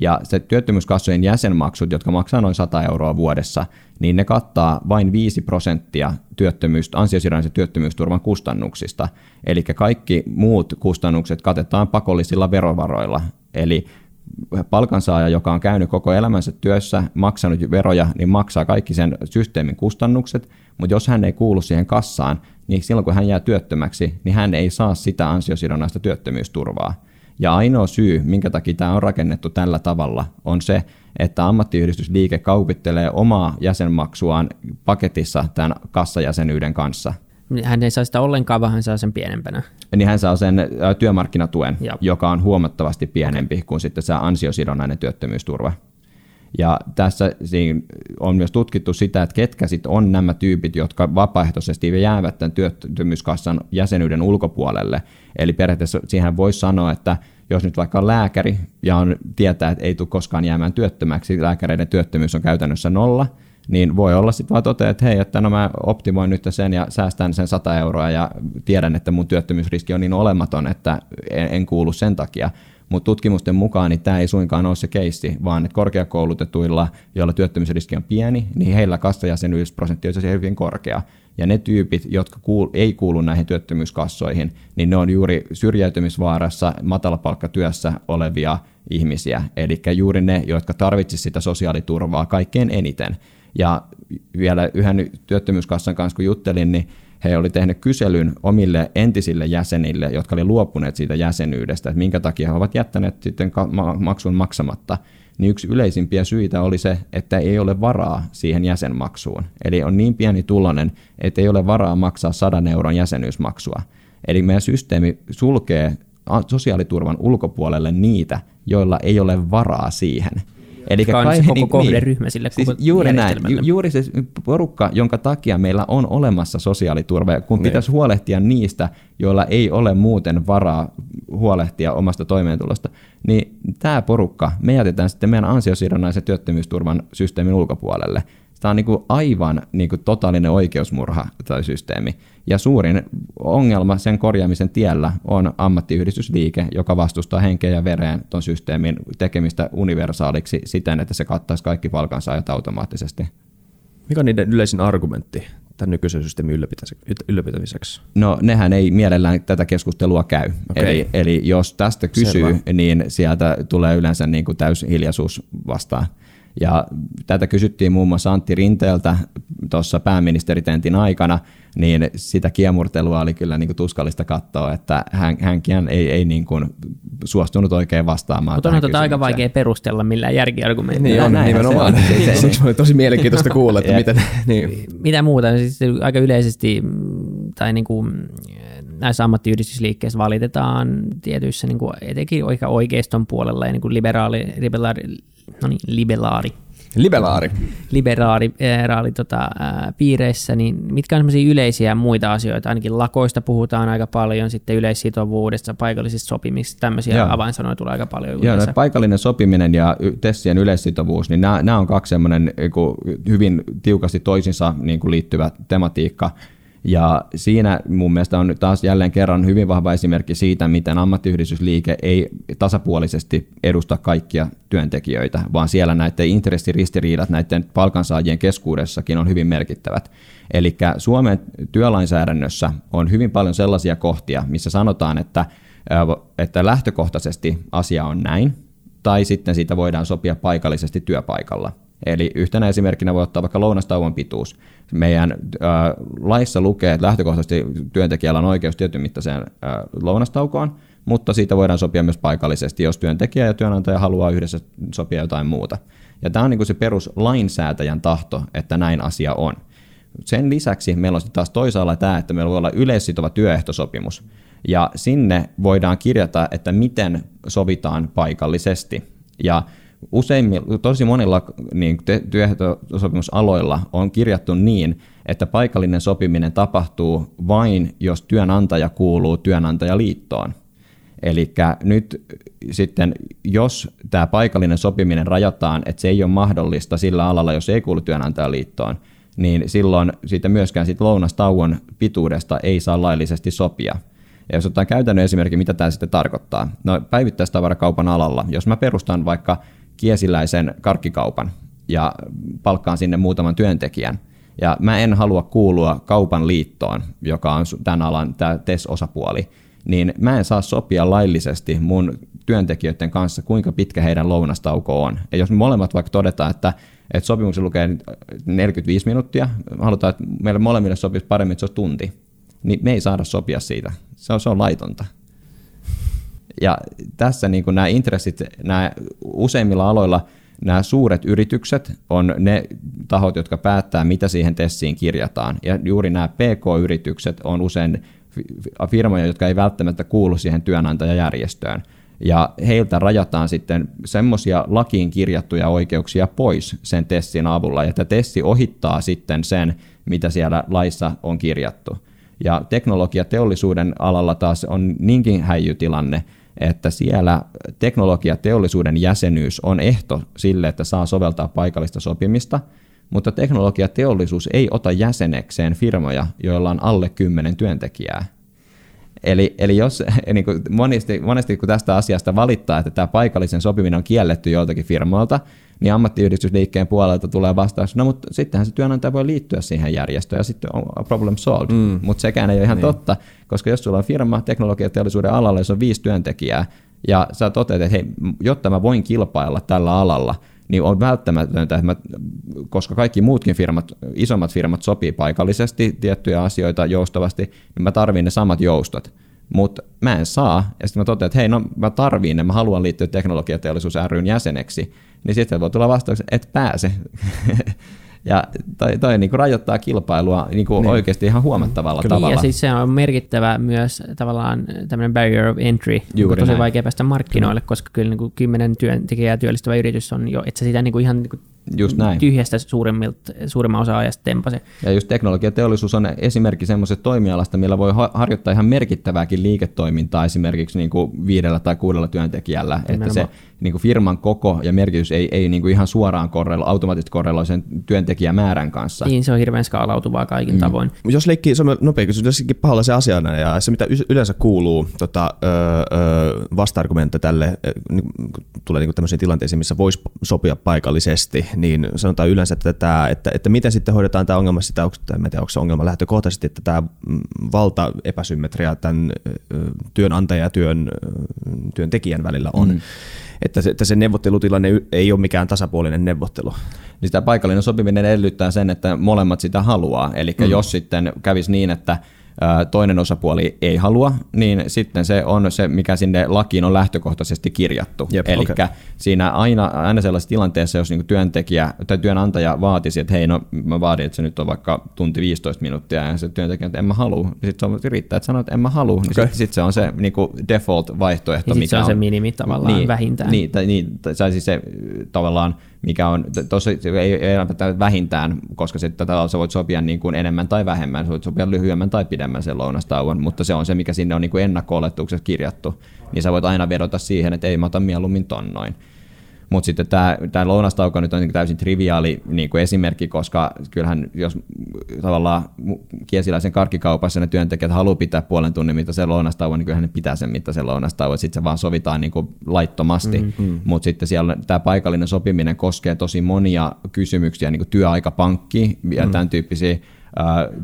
Ja se työttömyyskassojen jäsenmaksut, jotka maksaa noin 100 euroa vuodessa, niin ne kattaa vain 5 prosenttia työttömyys, ansiosidonnaisen työttömyysturvan kustannuksista. Eli kaikki muut kustannukset katetaan pakollisilla verovaroilla. Eli palkansaaja, joka on käynyt koko elämänsä työssä, maksanut veroja, niin maksaa kaikki sen systeemin kustannukset, mutta jos hän ei kuulu siihen kassaan, niin silloin kun hän jää työttömäksi, niin hän ei saa sitä ansiosidonnaista työttömyysturvaa. Ja ainoa syy, minkä takia tämä on rakennettu tällä tavalla, on se, että ammattiyhdistysliike kaupittelee omaa jäsenmaksuaan paketissa tämän kassajäsenyyden kanssa. Hän ei saa sitä ollenkaan, vaan hän saa sen pienempänä. Niin hän saa sen työmarkkinatuen, ja. joka on huomattavasti pienempi okay. kuin sitten se ansiosidonnainen työttömyysturva. Ja tässä on myös tutkittu sitä, että ketkä sitten on nämä tyypit, jotka vapaaehtoisesti jäävät tämän työttömyyskassan jäsenyyden ulkopuolelle. Eli periaatteessa siihen voisi sanoa, että jos nyt vaikka on lääkäri ja on, tietää, että ei tule koskaan jäämään työttömäksi, lääkäreiden työttömyys on käytännössä nolla, niin voi olla sitten vaan totea, että hei, että no mä optimoin nyt sen ja säästän sen 100 euroa ja tiedän, että mun työttömyysriski on niin olematon, että en, en kuulu sen takia. Mutta tutkimusten mukaan niin tämä ei suinkaan ole se keissi, vaan että korkeakoulutetuilla, joilla työttömyysriski on pieni, niin heillä kassajäsenyysprosentti on hyvin korkea. Ja ne tyypit, jotka kuul- ei kuulu näihin työttömyyskassoihin, niin ne on juuri syrjäytymisvaarassa matalapalkkatyössä olevia ihmisiä. Eli juuri ne, jotka tarvitsisivat sitä sosiaaliturvaa kaikkein eniten. Ja vielä yhden työttömyyskassan kanssa kun juttelin, niin he oli tehnyt kyselyn omille entisille jäsenille, jotka oli luopuneet siitä jäsenyydestä, että minkä takia he ovat jättäneet sitten maksun maksamatta. Niin yksi yleisimpiä syitä oli se, että ei ole varaa siihen jäsenmaksuun. Eli on niin pieni tulonen, että ei ole varaa maksaa 100 euron jäsenyysmaksua. Eli meidän systeemi sulkee sosiaaliturvan ulkopuolelle niitä, joilla ei ole varaa siihen. Eli kai, on se koko niin, kohderyhmä sille siis koko juuri näin, ju, juuri se porukka, jonka takia meillä on olemassa sosiaaliturva, ja kun niin. pitäisi huolehtia niistä, joilla ei ole muuten varaa huolehtia omasta toimeentulosta, niin tämä porukka, me jätetään sitten meidän ansiosidonnaisen työttömyysturvan systeemin ulkopuolelle. Tämä on niin kuin aivan niin kuin totaalinen oikeusmurha tai systeemi. Ja suurin ongelma sen korjaamisen tiellä on ammattiyhdistysliike, joka vastustaa henkeä ja vereen tuon systeemin tekemistä universaaliksi siten, että se kattaisi kaikki palkansaajat automaattisesti. Mikä on niiden yleisin argumentti tämän nykyisen systeemin ylläpitämiseksi? No nehän ei mielellään tätä keskustelua käy. Okay. Eli, eli jos tästä kysyy, Selvä. niin sieltä tulee yleensä niin kuin täyshiljaisuus vastaan. Ja tätä kysyttiin muun muassa Antti Rinteeltä tuossa pääministeritentin aikana, niin sitä kiemurtelua oli kyllä niin kuin tuskallista katsoa, että hän, hänkin ei, ei niin kuin suostunut oikein vastaamaan. Mutta on tätä aika vaikea perustella millään järkiargumentilla. Niin on, näin nimenomaan. Se, se, Siksi oli tosi mielenkiintoista kuulla, että miten... Niin. Mitä muuta? Siis aika yleisesti, tai niin kuin, näissä ammattiyhdistysliikkeissä valitetaan tietyissä, niin kuin, etenkin oikeiston puolella ja niin kuin liberaali, liberaali, no niin, liberaali, Liberaari. Liberaari raali, tota, ää, piireissä, niin mitkä on sellaisia yleisiä muita asioita? Ainakin lakoista puhutaan aika paljon, sitten yleissitovuudesta, paikallisista sopimista, tämmöisiä Joo. avainsanoja tulee aika paljon. Joo, no, paikallinen sopiminen ja tessien yleissitovuus, niin nämä, nämä on kaksi semmoinen hyvin tiukasti toisinsa niin kuin liittyvä tematiikka. Ja siinä mun mielestä on taas jälleen kerran hyvin vahva esimerkki siitä, miten ammattiyhdistysliike ei tasapuolisesti edusta kaikkia työntekijöitä, vaan siellä näiden intressiristiriidat näiden palkansaajien keskuudessakin on hyvin merkittävät. Eli Suomen työlainsäädännössä on hyvin paljon sellaisia kohtia, missä sanotaan, että, että lähtökohtaisesti asia on näin, tai sitten siitä voidaan sopia paikallisesti työpaikalla. Eli yhtenä esimerkkinä voi ottaa vaikka lounastauon pituus. Meidän äh, laissa lukee, että lähtökohtaisesti työntekijällä on oikeus tietyn mittaiseen äh, lounastaukoon, mutta siitä voidaan sopia myös paikallisesti, jos työntekijä ja työnantaja haluaa yhdessä sopia jotain muuta. Ja tämä on niin kuin se peruslainsäätäjän tahto, että näin asia on. Sen lisäksi meillä on taas toisaalla tämä, että meillä voi olla yleissitova työehtosopimus. Ja sinne voidaan kirjata, että miten sovitaan paikallisesti. Ja useimmilla, tosi monilla niin työehtosopimusaloilla on kirjattu niin, että paikallinen sopiminen tapahtuu vain, jos työnantaja kuuluu työnantajaliittoon. Eli nyt sitten, jos tämä paikallinen sopiminen rajataan, että se ei ole mahdollista sillä alalla, jos ei kuulu työnantajaliittoon, niin silloin siitä myöskään siitä lounastauon pituudesta ei saa laillisesti sopia. Ja jos otetaan käytännön esimerkki, mitä tämä sitten tarkoittaa. No päivittäistavarakaupan alalla, jos mä perustan vaikka kiesiläisen karkkikaupan ja palkkaan sinne muutaman työntekijän. Ja mä en halua kuulua kaupan liittoon, joka on tämän alan tämä TES-osapuoli, niin mä en saa sopia laillisesti mun työntekijöiden kanssa, kuinka pitkä heidän lounastauko on. Ja jos me molemmat vaikka todetaan, että, että sopimuksen lukee 45 minuuttia, halutaan, että meille molemmille sopisi paremmin, että se on tunti, niin me ei saada sopia siitä. Se on, se on laitonta. Ja tässä niin kuin nämä intressit, nämä useimmilla aloilla nämä suuret yritykset on ne tahot, jotka päättää, mitä siihen tessiin kirjataan. Ja juuri nämä PK-yritykset on usein firmoja, jotka ei välttämättä kuulu siihen työnantajajärjestöön. Ja heiltä rajataan sitten semmoisia lakiin kirjattuja oikeuksia pois sen tessin avulla, ja tämä tessi ohittaa sitten sen, mitä siellä laissa on kirjattu. Ja teknologiateollisuuden alalla taas on niinkin häijytilanne, että siellä teknologiateollisuuden jäsenyys on ehto sille, että saa soveltaa paikallista sopimista, mutta teknologiateollisuus ei ota jäsenekseen firmoja, joilla on alle 10 työntekijää. Eli, eli jos niin kuin monesti, monesti kun tästä asiasta valittaa, että tämä paikallisen sopiminen on kielletty joiltakin firmoilta, niin ammattiyhdistysliikkeen puolelta tulee vastaus, no mutta sittenhän se työnantaja voi liittyä siihen järjestöön ja sitten on problem solved. Mm. Mutta sekään ei ole ihan niin. totta, koska jos sulla on firma teknologiateollisuuden alalla, jos on viisi työntekijää, ja sä toteat, että hei, jotta mä voin kilpailla tällä alalla, niin on välttämätöntä, että mä, koska kaikki muutkin firmat, isommat firmat sopii paikallisesti tiettyjä asioita joustavasti, niin mä tarvin ne samat joustot. Mutta mä en saa, ja sitten mä totean, että hei, no mä tarviin ne, mä haluan liittyä teknologiateollisuus ryn jäseneksi, niin sitten voi tulla vastauksen, että et pääse. Ja toi, toi niin kuin rajoittaa kilpailua niin kuin niin. oikeasti ihan huomattavalla Kyllä. tavalla. Ja siis se on merkittävä myös tavallaan tämmöinen barrier of entry, Juuri tosi näin. vaikea päästä markkinoille, Kyllä. koska kyllä niin kuin kymmenen työntekijää työllistävä yritys on jo, että sitä niin kuin ihan niin kuin Just näin. tyhjästä suurimman osa ajasta tempase. Ja just teknologiateollisuus on esimerkki semmoisesta toimialasta, millä voi harjoittaa ihan merkittävääkin liiketoimintaa esimerkiksi niin kuin viidellä tai kuudella työntekijällä. Nimenomaan. Että se niin kuin firman koko ja merkitys ei, ei niin kuin ihan suoraan korrelo, automaattisesti korreloi sen työntekijämäärän kanssa. Niin, se on hirveän skaalautuvaa kaikin mm. tavoin. Jos leikkii, se on nopea kysymys, jos pahalla se asiana ja se mitä yleensä kuuluu tota, vasta-argumentta tälle, niin, tulee niin tämmöisiin tilanteisiin, missä voisi sopia paikallisesti, niin sanotaan yleensä, että, tämä, että, että miten sitten hoidetaan tämä ongelma, sitä, onko, en tiedä, onko se ongelma lähtökohtaisesti, että tämä mm, valtaepäsymmetria tämän työnantaja ja työn, työntekijän välillä on. Mm että se, että se neuvottelutilanne ei ole mikään tasapuolinen neuvottelu. Niin sitä paikallinen sopiminen edellyttää sen, että molemmat sitä haluaa. Eli mm. jos sitten kävisi niin, että toinen osapuoli ei halua, niin sitten se on se, mikä sinne lakiin on lähtökohtaisesti kirjattu. Eli okay. siinä aina, aina sellaisessa tilanteessa, jos niinku työntekijä tai työnantaja vaatisi, että hei, no mä vaadin, että se nyt on vaikka tunti 15 minuuttia, ja se työntekijä, että en mä halua, niin sitten se riittää, että sanoo, että en mä halua, niin okay. sitten sit se on se niinku default-vaihtoehto. Niin mikä se on, on se minimi tavallaan niin, vähintään. Niin, tai, niin, tai siis se tavallaan mikä on, tosi, ei, ei vähintään, koska sitten tätä sä voit sopia niin kuin enemmän tai vähemmän, sä voit sopia lyhyemmän tai pidemmän sen lounastauon, mutta se on se, mikä sinne on niin kuin ennakko kirjattu, niin sä voit aina vedota siihen, että ei mä otan mieluummin ton noin. Mutta sitten tämä, lounastauko nyt on täysin triviaali niin kuin esimerkki, koska kyllähän jos tavallaan kiesiläisen karkkikaupassa ne työntekijät haluaa pitää puolen tunnin mittaisen lounastauon, niin kyllähän ne pitää sen mittaisen lounastauon, sitten se vaan sovitaan niin kuin laittomasti. Mm-hmm. Mutta sitten siellä tämä paikallinen sopiminen koskee tosi monia kysymyksiä, niin kuin työaikapankki ja mm-hmm. tämän tyyppisiä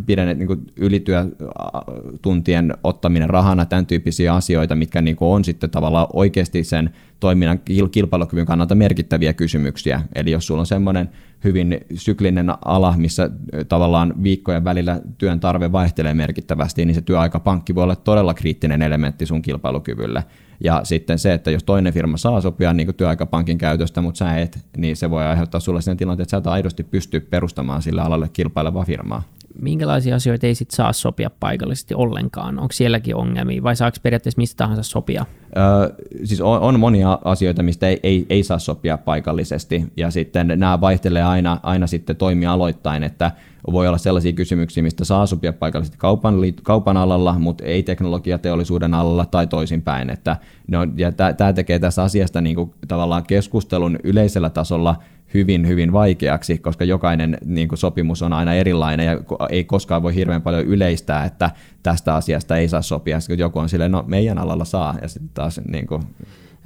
pidennet, niin ylityötuntien ottaminen rahana, tämän tyyppisiä asioita, mitkä niin kuin on sitten tavallaan oikeasti sen toiminnan kilpailukyvyn kannalta merkittäviä kysymyksiä. Eli jos sulla on semmoinen hyvin syklinen ala, missä tavallaan viikkojen välillä työn tarve vaihtelee merkittävästi, niin se työaikapankki voi olla todella kriittinen elementti sun kilpailukyvylle. Ja sitten se, että jos toinen firma saa sopia niin kuin työaikapankin käytöstä, mutta sä et, niin se voi aiheuttaa sulle sen tilanteen, että sä et aidosti pysty perustamaan sillä alalle kilpailevaa firmaa minkälaisia asioita ei sit saa sopia paikallisesti ollenkaan? Onko sielläkin ongelmia vai saako periaatteessa mistä tahansa sopia? Öö, siis on, on monia asioita, mistä ei, ei, ei saa sopia paikallisesti ja sitten nämä vaihtelee aina, aina sitten aloittain, että voi olla sellaisia kysymyksiä, mistä saa sopia paikallisesti kaupan, kaupan alalla, mutta ei teknologiateollisuuden alalla tai toisinpäin. Että ja tämä tekee tässä asiasta niin kuin, tavallaan keskustelun yleisellä tasolla hyvin, hyvin vaikeaksi, koska jokainen niin kuin sopimus on aina erilainen ja ei koskaan voi hirveän paljon yleistää, että tästä asiasta ei saa sopia. Sitten joku on silleen, no meidän alalla saa ja sitten taas niin kuin,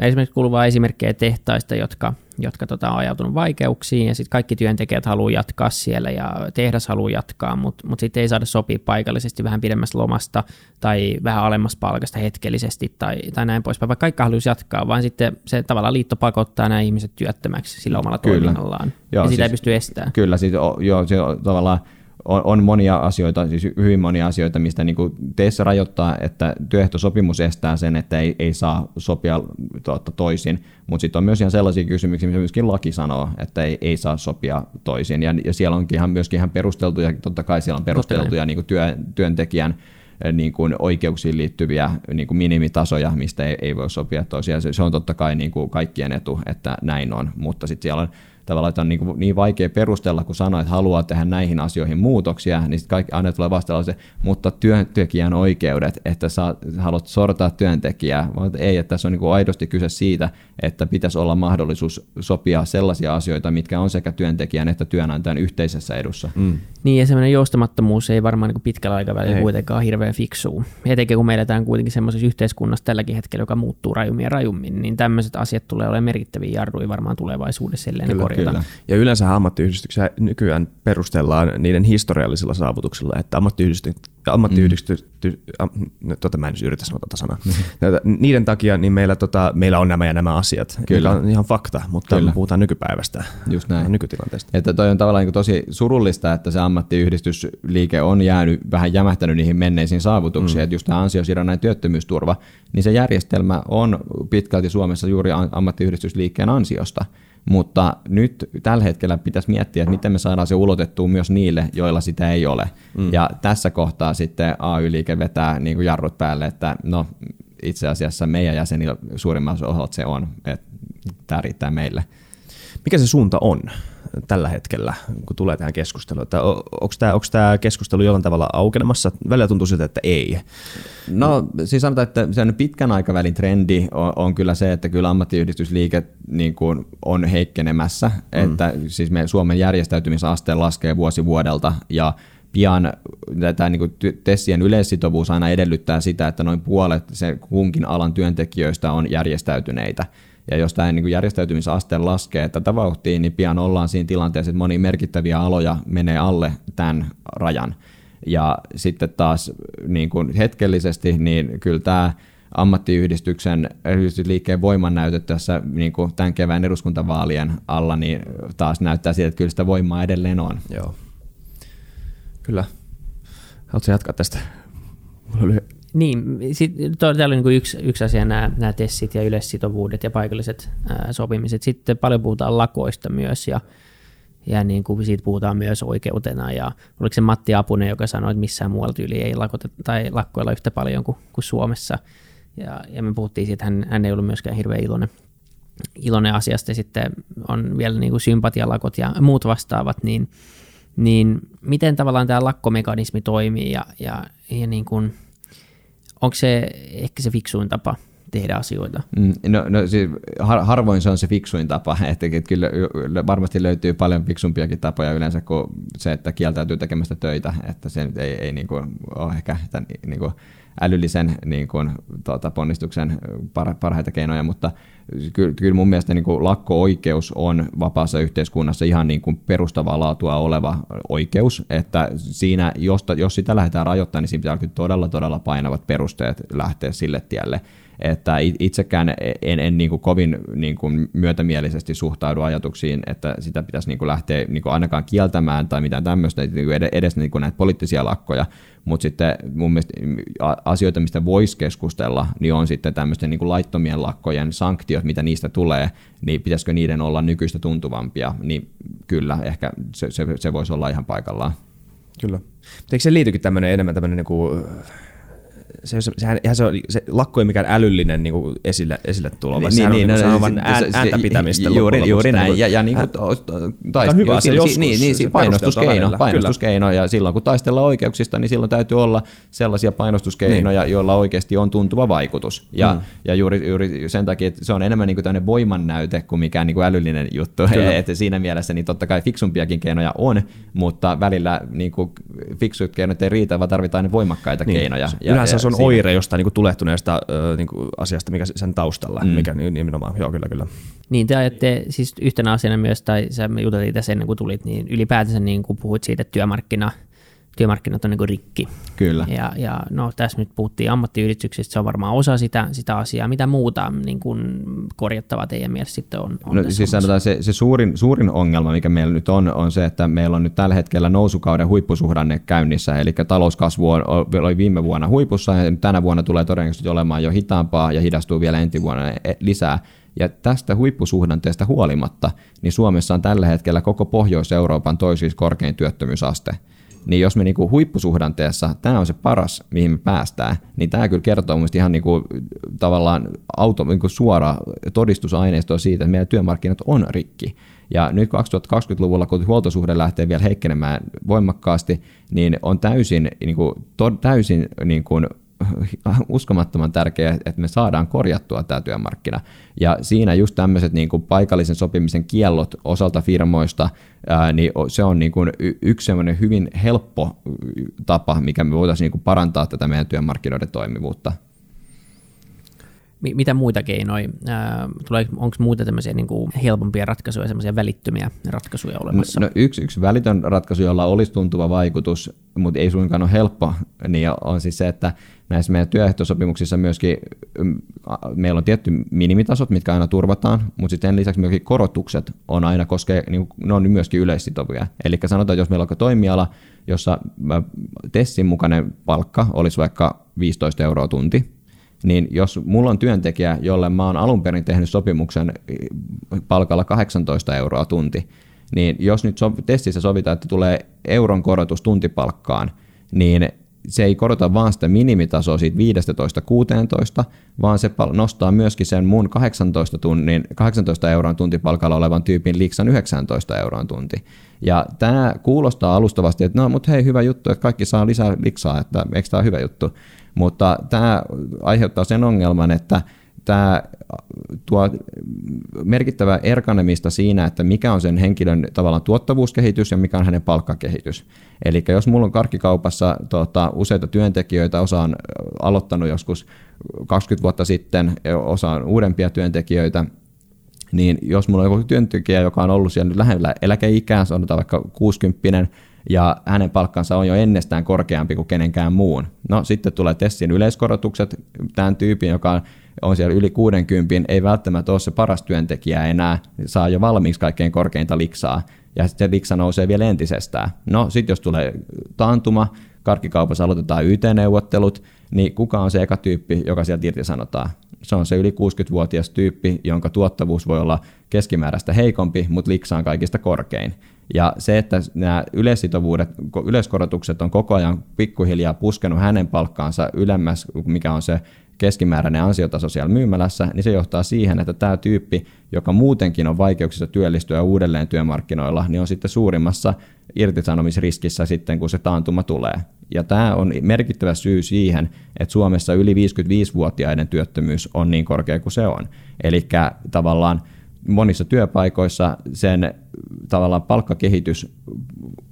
Esimerkiksi kuuluvaa esimerkkejä tehtaista, jotka, jotka tota, on ajautunut vaikeuksiin ja sitten kaikki työntekijät haluaa jatkaa siellä ja tehdas haluaa jatkaa, mutta mut sitten ei saada sopia paikallisesti vähän pidemmästä lomasta tai vähän alemmasta palkasta hetkellisesti tai, tai näin poispäin, vaikka kaikki haluaisi jatkaa, vaan sitten se tavallaan liitto pakottaa nämä ihmiset työttömäksi sillä omalla kyllä. toiminnallaan joo, ja sitä siis, ei pysty estämään. Kyllä, siis, joo, se on tavallaan on, on monia asioita, siis hyvin monia asioita, mistä niin kuin teissä rajoittaa, että työehtosopimus estää sen, että ei, ei saa sopia tuota, toisin, mutta sitten on myös ihan sellaisia kysymyksiä, missä myöskin laki sanoo, että ei, ei saa sopia toisin, ja, ja siellä onkin ihan, myöskin ihan perusteltuja, totta kai siellä on perusteltuja niin kuin työ, työntekijän eh, niin kuin oikeuksiin liittyviä niin kuin minimitasoja, mistä ei, ei voi sopia tosiaan. Se, se on totta kai niin kuin kaikkien etu, että näin on, mutta sitten siellä on tavallaan, että on niin, niin vaikea perustella, kun sanoo, että haluaa tehdä näihin asioihin muutoksia, niin sitten kaikki aina tulee vastaan mutta työntekijän oikeudet, että sä haluat sortaa työntekijää, vaan ei, että tässä on niin kuin aidosti kyse siitä, että pitäisi olla mahdollisuus sopia sellaisia asioita, mitkä on sekä työntekijän että työnantajan yhteisessä edussa. Mm. Niin, ja semmoinen joustamattomuus ei varmaan niin pitkällä aikavälillä ei. kuitenkaan hirveän fiksuu. Etenkin kun me eletään kuitenkin semmoisessa yhteiskunnassa tälläkin hetkellä, joka muuttuu rajummin ja rajummin, niin tämmöiset asiat tulee olemaan merkittäviä jarruja varmaan tulevaisuudessa, ellei Kyllä, Kyllä. Ja yleensä ammattiyhdistyksiä nykyään perustellaan niiden historiallisilla saavutuksilla, että ammattiyhdistykset ammattiyhdistys, mm. am, tota mä en yritä sanoa tota sanaa. Mm. Niiden takia niin meillä, tota, meillä on nämä ja nämä asiat, Kyllä. on ihan fakta, mutta Kyllä. puhutaan nykypäivästä, Just näin. nykytilanteesta. Että toi on tavallaan niin tosi surullista, että se ammattiyhdistysliike on jäänyt vähän jämähtänyt niihin menneisiin saavutuksiin, mm. että just tämä ansiosidonnainen työttömyysturva, niin se järjestelmä on pitkälti Suomessa juuri ammattiyhdistysliikkeen ansiosta mutta nyt tällä hetkellä pitäisi miettiä, että miten me saadaan se ulotettua myös niille, joilla sitä ei ole. Mm. Ja tässä kohtaa sitten AY-liike vetää niin kuin jarrut päälle, että no itse asiassa meidän jäsenillä suurimmassa osalla se on, että tämä riittää meille. Mikä se suunta on tällä hetkellä, kun tulee tähän keskusteluun? Että onko tämä, onko tämä keskustelu jollain tavalla aukenemassa? Välillä tuntuu siltä, että ei. No siis sanotaan, että sen pitkän aikavälin trendi on, on kyllä se, että kyllä ammattiyhdistysliike niin kuin on heikkenemässä, mm. että siis me Suomen järjestäytymisaste laskee vuosi vuodelta ja pian tämä niin TESien yleissitovuus aina edellyttää sitä, että noin puolet se kunkin alan työntekijöistä on järjestäytyneitä. Ja jos tämä niin järjestäytymisaste laskee tätä vauhtia, niin pian ollaan siinä tilanteessa, että moni merkittäviä aloja menee alle tämän rajan. Ja sitten taas niin kuin hetkellisesti, niin kyllä tämä ammattiyhdistyksen yhdistysliikkeen voimannäytöt tässä niin kuin tämän kevään eduskuntavaalien alla, niin taas näyttää siltä, että kyllä sitä voimaa edelleen on. Joo. Kyllä. Haluatko jatkaa tästä? Niin, sit, täällä on niin yksi, yksi asia nämä, nämä tessit ja yleissitovuudet ja paikalliset ää, sopimiset. Sitten paljon puhutaan lakoista myös ja, ja niin kuin siitä puhutaan myös oikeutena. Ja oliko se Matti Apunen, joka sanoi, että missään muualla tyyli ei lakota, tai lakkoilla yhtä paljon kuin, kuin Suomessa. Ja, ja me puhuttiin siitä, että hän, hän ei ollut myöskään hirveän iloinen, iloinen asiasta. Sitten on vielä niin kuin sympatialakot ja muut vastaavat, niin, niin miten tavallaan tämä lakkomekanismi toimii ja, ja, ja niin kuin – onko se ehkä se fiksuin tapa tehdä asioita? Mm, no, no siis har, harvoin se on se fiksuin tapa, että kyllä varmasti löytyy paljon fiksumpiakin tapoja yleensä kuin se, että kieltäytyy tekemästä töitä, että se ei, ei niin kuin ole ehkä tämän, niin kuin älyllisen niin kuin, tuota, ponnistuksen parhaita keinoja, mutta kyllä, kyllä mun mielestä niin kuin lakko-oikeus on vapaassa yhteiskunnassa ihan niin kuin perustavaa laatua oleva oikeus, että siinä, jos, jos sitä lähdetään rajoittamaan, niin siinä pitää olla todella, todella painavat perusteet lähteä sille tielle että itsekään en, en niin kuin kovin niin kuin myötämielisesti suhtaudu ajatuksiin, että sitä pitäisi niin kuin lähteä niin kuin ainakaan kieltämään tai mitään tämmöistä, niin edes niin kuin näitä poliittisia lakkoja, mutta sitten mun mielestä asioita, mistä voisi keskustella, niin on sitten tämmöisten niin kuin laittomien lakkojen sanktiot, mitä niistä tulee, niin pitäisikö niiden olla nykyistä tuntuvampia, niin kyllä, ehkä se, se, se voisi olla ihan paikallaan. Kyllä. Eikö se liittykin tämmöinen enemmän tämmöinen niin kuin se, sehän, se, on, se lakko ei mikään älyllinen niin kuin esille, esille tulo, niin, sehän niin, on, niin, no, vain ääntä pitämistä. Juuri, juuri näin, ja, ja niin kuin, taist, hyvä asia joskus, niin, niin, painostuskeino, painostuskeino, ja silloin kun taistellaan oikeuksista, niin silloin täytyy olla sellaisia painostuskeinoja, niin. joilla oikeasti on tuntuva vaikutus. Ja, mm. ja juuri, juuri sen takia, että se on enemmän niin kuin tämmöinen voimannäyte kuin mikään niin kuin älyllinen juttu. että siinä mielessä niin totta kai fiksumpiakin keinoja on, mutta välillä niin kuin fiksut keinot ei riitä, vaan tarvitaan ne voimakkaita niin. keinoja. Ja, Yleensä se on siinä. oire jostain niin tulehtuneesta niin kuin asiasta, mikä sen taustalla, mm. mikä nimenomaan, joo kyllä kyllä. Niin te ajatte siis yhtenä asiana myös, tai sä me juteltiin tässä ennen kuin tulit, niin ylipäätänsä niin kuin puhuit siitä, että työmarkkina työmarkkinat on niin rikki. Kyllä. Ja, ja no, tässä nyt puhuttiin ammattiyhdistyksistä, se on varmaan osa sitä, sitä asiaa. Mitä muuta niin kuin korjattavaa teidän mielestä sitten on? on no, siis sanotaan, se, se suurin, suurin ongelma, mikä meillä nyt on, on se, että meillä on nyt tällä hetkellä nousukauden huippusuhdanne käynnissä, eli talouskasvu on, oli viime vuonna huipussa ja tänä vuonna tulee todennäköisesti olemaan jo hitaampaa ja hidastuu vielä ensi vuonna e, lisää. Ja tästä huippusuhdanteesta huolimatta, niin Suomessa on tällä hetkellä koko Pohjois-Euroopan toisis korkein työttömyysaste niin jos me niinku huippusuhdanteessa, tämä on se paras, mihin me päästään, niin tämä kyllä kertoo mielestäni ihan niinku, tavallaan auto, niinku suora todistusaineistoa siitä, että meidän työmarkkinat on rikki. Ja nyt 2020-luvulla, kun huoltosuhde lähtee vielä heikkenemään voimakkaasti, niin on täysin, niin kuin, to, täysin niin kuin, uskomattoman tärkeää, että me saadaan korjattua tämä työmarkkina. Ja siinä just tämmöiset niin kuin paikallisen sopimisen kiellot osalta firmoista, ää, niin se on niin kuin yksi semmoinen hyvin helppo tapa, mikä me voitaisiin niin kuin parantaa tätä meidän työmarkkinoiden toimivuutta. Mitä muita keinoja? Onko muita tämmöisiä niin kuin helpompia ratkaisuja, semmoisia välittömiä ratkaisuja olemassa? No, no yksi, yksi välitön ratkaisu, jolla olisi tuntuva vaikutus, mutta ei suinkaan ole helppo, niin on siis se, että näissä meidän työehtosopimuksissa myöskin mm, meillä on tietty minimitasot, mitkä aina turvataan, mutta sitten lisäksi myöskin korotukset on aina koskee, niin ne on myöskin yleissitovia. Eli sanotaan, että jos meillä on toimiala, jossa TESSin mukainen palkka olisi vaikka 15 euroa tunti, niin jos mulla on työntekijä, jolle mä oon alun perin tehnyt sopimuksen palkalla 18 euroa tunti, niin jos nyt testissä sovitaan, että tulee euron korotus tuntipalkkaan, niin se ei korota vaan sitä minimitasoa siitä 15-16, vaan se nostaa myöskin sen mun 18, tunnin, 18 euron tuntipalkalla olevan tyypin liksan 19 euron tunti. Ja tämä kuulostaa alustavasti, että no, mutta hei, hyvä juttu, että kaikki saa lisää liksaa, että eikö tämä hyvä juttu. Mutta tämä aiheuttaa sen ongelman, että tämä tuo merkittävää erkanemista siinä, että mikä on sen henkilön tavallaan tuottavuuskehitys ja mikä on hänen palkkakehitys. Eli jos mulla on karkkikaupassa tota, useita työntekijöitä, osa on aloittanut joskus 20 vuotta sitten, osa on uudempia työntekijöitä, niin jos mulla on joku työntekijä, joka on ollut siellä lähellä eläkeikää, sanotaan vaikka 60 ja hänen palkkansa on jo ennestään korkeampi kuin kenenkään muun. No sitten tulee testin yleiskorotukset, tämän tyypin, joka on siellä yli 60, ei välttämättä ole se paras työntekijä enää, saa jo valmiiksi kaikkein korkeinta liksaa, ja sitten se liksa nousee vielä entisestään. No sitten jos tulee taantuma, karkkikaupassa aloitetaan YT-neuvottelut, niin kuka on se eka tyyppi, joka sieltä irtisanotaan? Se on se yli 60-vuotias tyyppi, jonka tuottavuus voi olla keskimääräistä heikompi, mutta liksa on kaikista korkein. Ja se, että nämä yleissitovuudet, yleiskorotukset on koko ajan pikkuhiljaa puskenut hänen palkkaansa ylemmäs, mikä on se keskimääräinen ansiotaso siellä myymälässä, niin se johtaa siihen, että tämä tyyppi, joka muutenkin on vaikeuksissa työllistyä uudelleen työmarkkinoilla, niin on sitten suurimmassa irtisanomisriskissä sitten, kun se taantuma tulee. Ja tämä on merkittävä syy siihen, että Suomessa yli 55-vuotiaiden työttömyys on niin korkea kuin se on. Eli tavallaan monissa työpaikoissa sen tavallaan palkkakehitys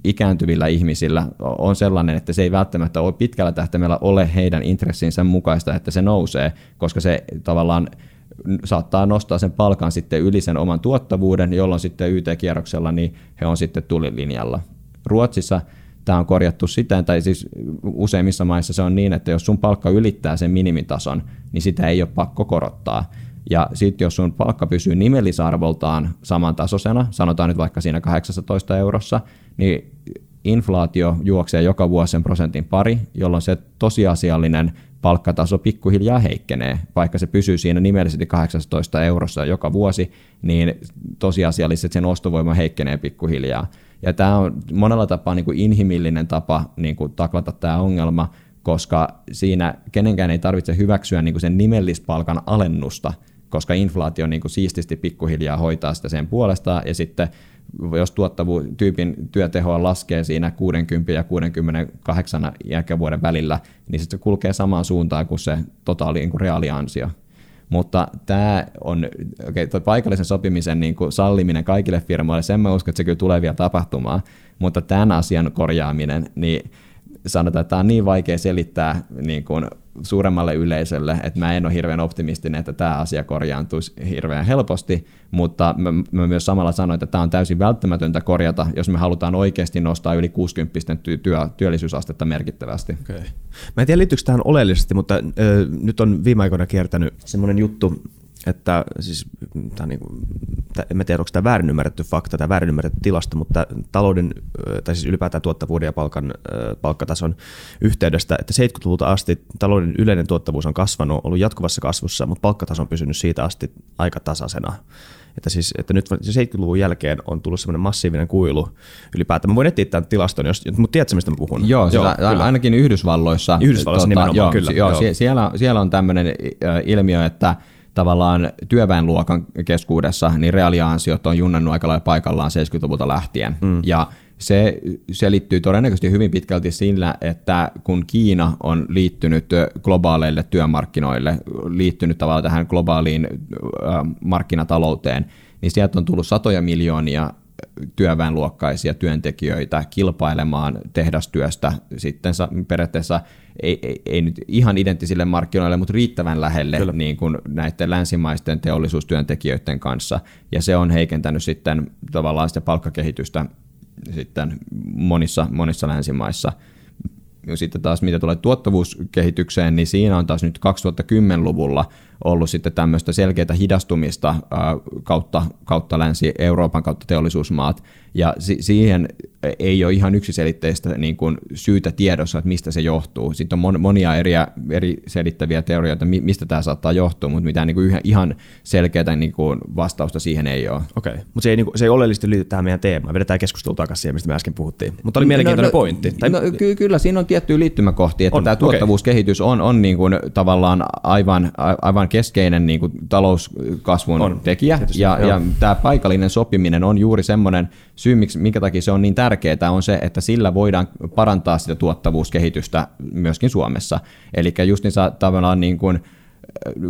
ikääntyvillä ihmisillä on sellainen, että se ei välttämättä ole pitkällä tähtäimellä ole heidän intressinsä mukaista, että se nousee, koska se tavallaan saattaa nostaa sen palkan sitten yli sen oman tuottavuuden, jolloin sitten YT-kierroksella niin he on sitten tulilinjalla. Ruotsissa tämä on korjattu siten, tai siis useimmissa maissa se on niin, että jos sun palkka ylittää sen minimitason, niin sitä ei ole pakko korottaa. Ja sitten jos sun palkka pysyy nimellisarvoltaan samantasoisena, sanotaan nyt vaikka siinä 18 eurossa, niin inflaatio juoksee joka vuosi sen prosentin pari, jolloin se tosiasiallinen palkkataso pikkuhiljaa heikkenee. Vaikka se pysyy siinä nimellisesti 18 eurossa joka vuosi, niin tosiasiallisesti sen ostovoima heikkenee pikkuhiljaa. Ja tämä on monella tapaa niin kuin inhimillinen tapa niin kuin taklata tämä ongelma, koska siinä kenenkään ei tarvitse hyväksyä niin kuin sen nimellispalkan alennusta, koska inflaatio niin kuin siististi pikkuhiljaa hoitaa sitä sen puolestaan, ja sitten jos tuottavuus, tyypin työtehoa laskee siinä 60 ja 68 ikävuoden välillä, niin sitten se kulkee samaan suuntaan kuin se totaali niin kuin reaaliansio. Mutta tämä on, okay, paikallisen sopimisen niin kuin salliminen kaikille firmoille, sen mä uskon, että se kyllä tulee vielä tapahtumaan, mutta tämän asian korjaaminen, niin sanotaan, että tämä on niin vaikea selittää niin kuin suuremmalle yleisölle, että mä en ole hirveän optimistinen, että tämä asia korjaantuisi hirveän helposti, mutta mä, mä myös samalla sanoin, että tämä on täysin välttämätöntä korjata, jos me halutaan oikeasti nostaa yli 60 työ, työllisyysastetta merkittävästi. Okay. Mä en tiedä liittyykö tähän oleellisesti, mutta äh, nyt on viime aikoina kiertänyt semmoinen juttu, että siis, tämä niin kuin, en tiedä, onko tämä väärin ymmärretty fakta tai väärin ymmärretty tilasto, mutta talouden, tai siis ylipäätään tuottavuuden ja palkan, palkkatason yhteydestä, että 70-luvulta asti talouden yleinen tuottavuus on kasvanut, ollut jatkuvassa kasvussa, mutta palkkataso on pysynyt siitä asti aika tasaisena. Että, siis, että nyt 70-luvun jälkeen on tullut semmoinen massiivinen kuilu ylipäätään. Mä voin etsiä tämän tilaston, jos, mutta tiedätkö, mistä mä puhun? Joo, joo siis ainakin Yhdysvalloissa. Yhdysvalloissa tota, nimenomaan, joo, kyllä. Joo, joo. Siellä, siellä on tämmöinen ilmiö, että tavallaan työväenluokan keskuudessa niin reaaliansiot on junnannut aika lailla paikallaan 70-luvulta lähtien. Mm. Ja se selittyy todennäköisesti hyvin pitkälti sillä, että kun Kiina on liittynyt globaaleille työmarkkinoille, liittynyt tavallaan tähän globaaliin markkinatalouteen, niin sieltä on tullut satoja miljoonia työväenluokkaisia työntekijöitä kilpailemaan tehdastyöstä sitten periaatteessa ei, ei, ei nyt ihan identtisille markkinoille, mutta riittävän lähelle niin kuin näiden länsimaisten teollisuustyöntekijöiden kanssa. Ja se on heikentänyt sitten tavallaan sitä palkkakehitystä sitten monissa, monissa länsimaissa. Sitten taas mitä tulee tuottavuuskehitykseen, niin siinä on taas nyt 2010-luvulla ollut sitten tämmöistä selkeää hidastumista kautta, kautta Länsi-Euroopan kautta teollisuusmaat, ja si- siihen ei ole ihan yksiselitteistä niin kuin syytä tiedossa, että mistä se johtuu. Sitten on monia eri, eri selittäviä teorioita, mistä tämä saattaa johtua, mutta mitään niin kuin ihan selkeää niin kuin vastausta siihen ei ole. Okei, okay. mutta se ei, niin kuin, se ei oleellisesti liity tähän meidän teemaan. Vedetään keskustelua takaisin siihen, mistä me äsken puhuttiin. Mutta oli no, mielenkiintoinen no, pointti. Tai... No, ky- kyllä, siinä on tiettyjä liittymäkohtia, että on, tämä tuottavuuskehitys okay. on, on niin kuin tavallaan aivan, aivan keskeinen niin kuin talouskasvun on, tekijä, tietysti, ja, ja tämä paikallinen sopiminen on juuri semmoinen syy, miksi, minkä takia se on niin tärkeää, on se, että sillä voidaan parantaa sitä tuottavuuskehitystä myöskin Suomessa. Eli just niin tavallaan niin kuin,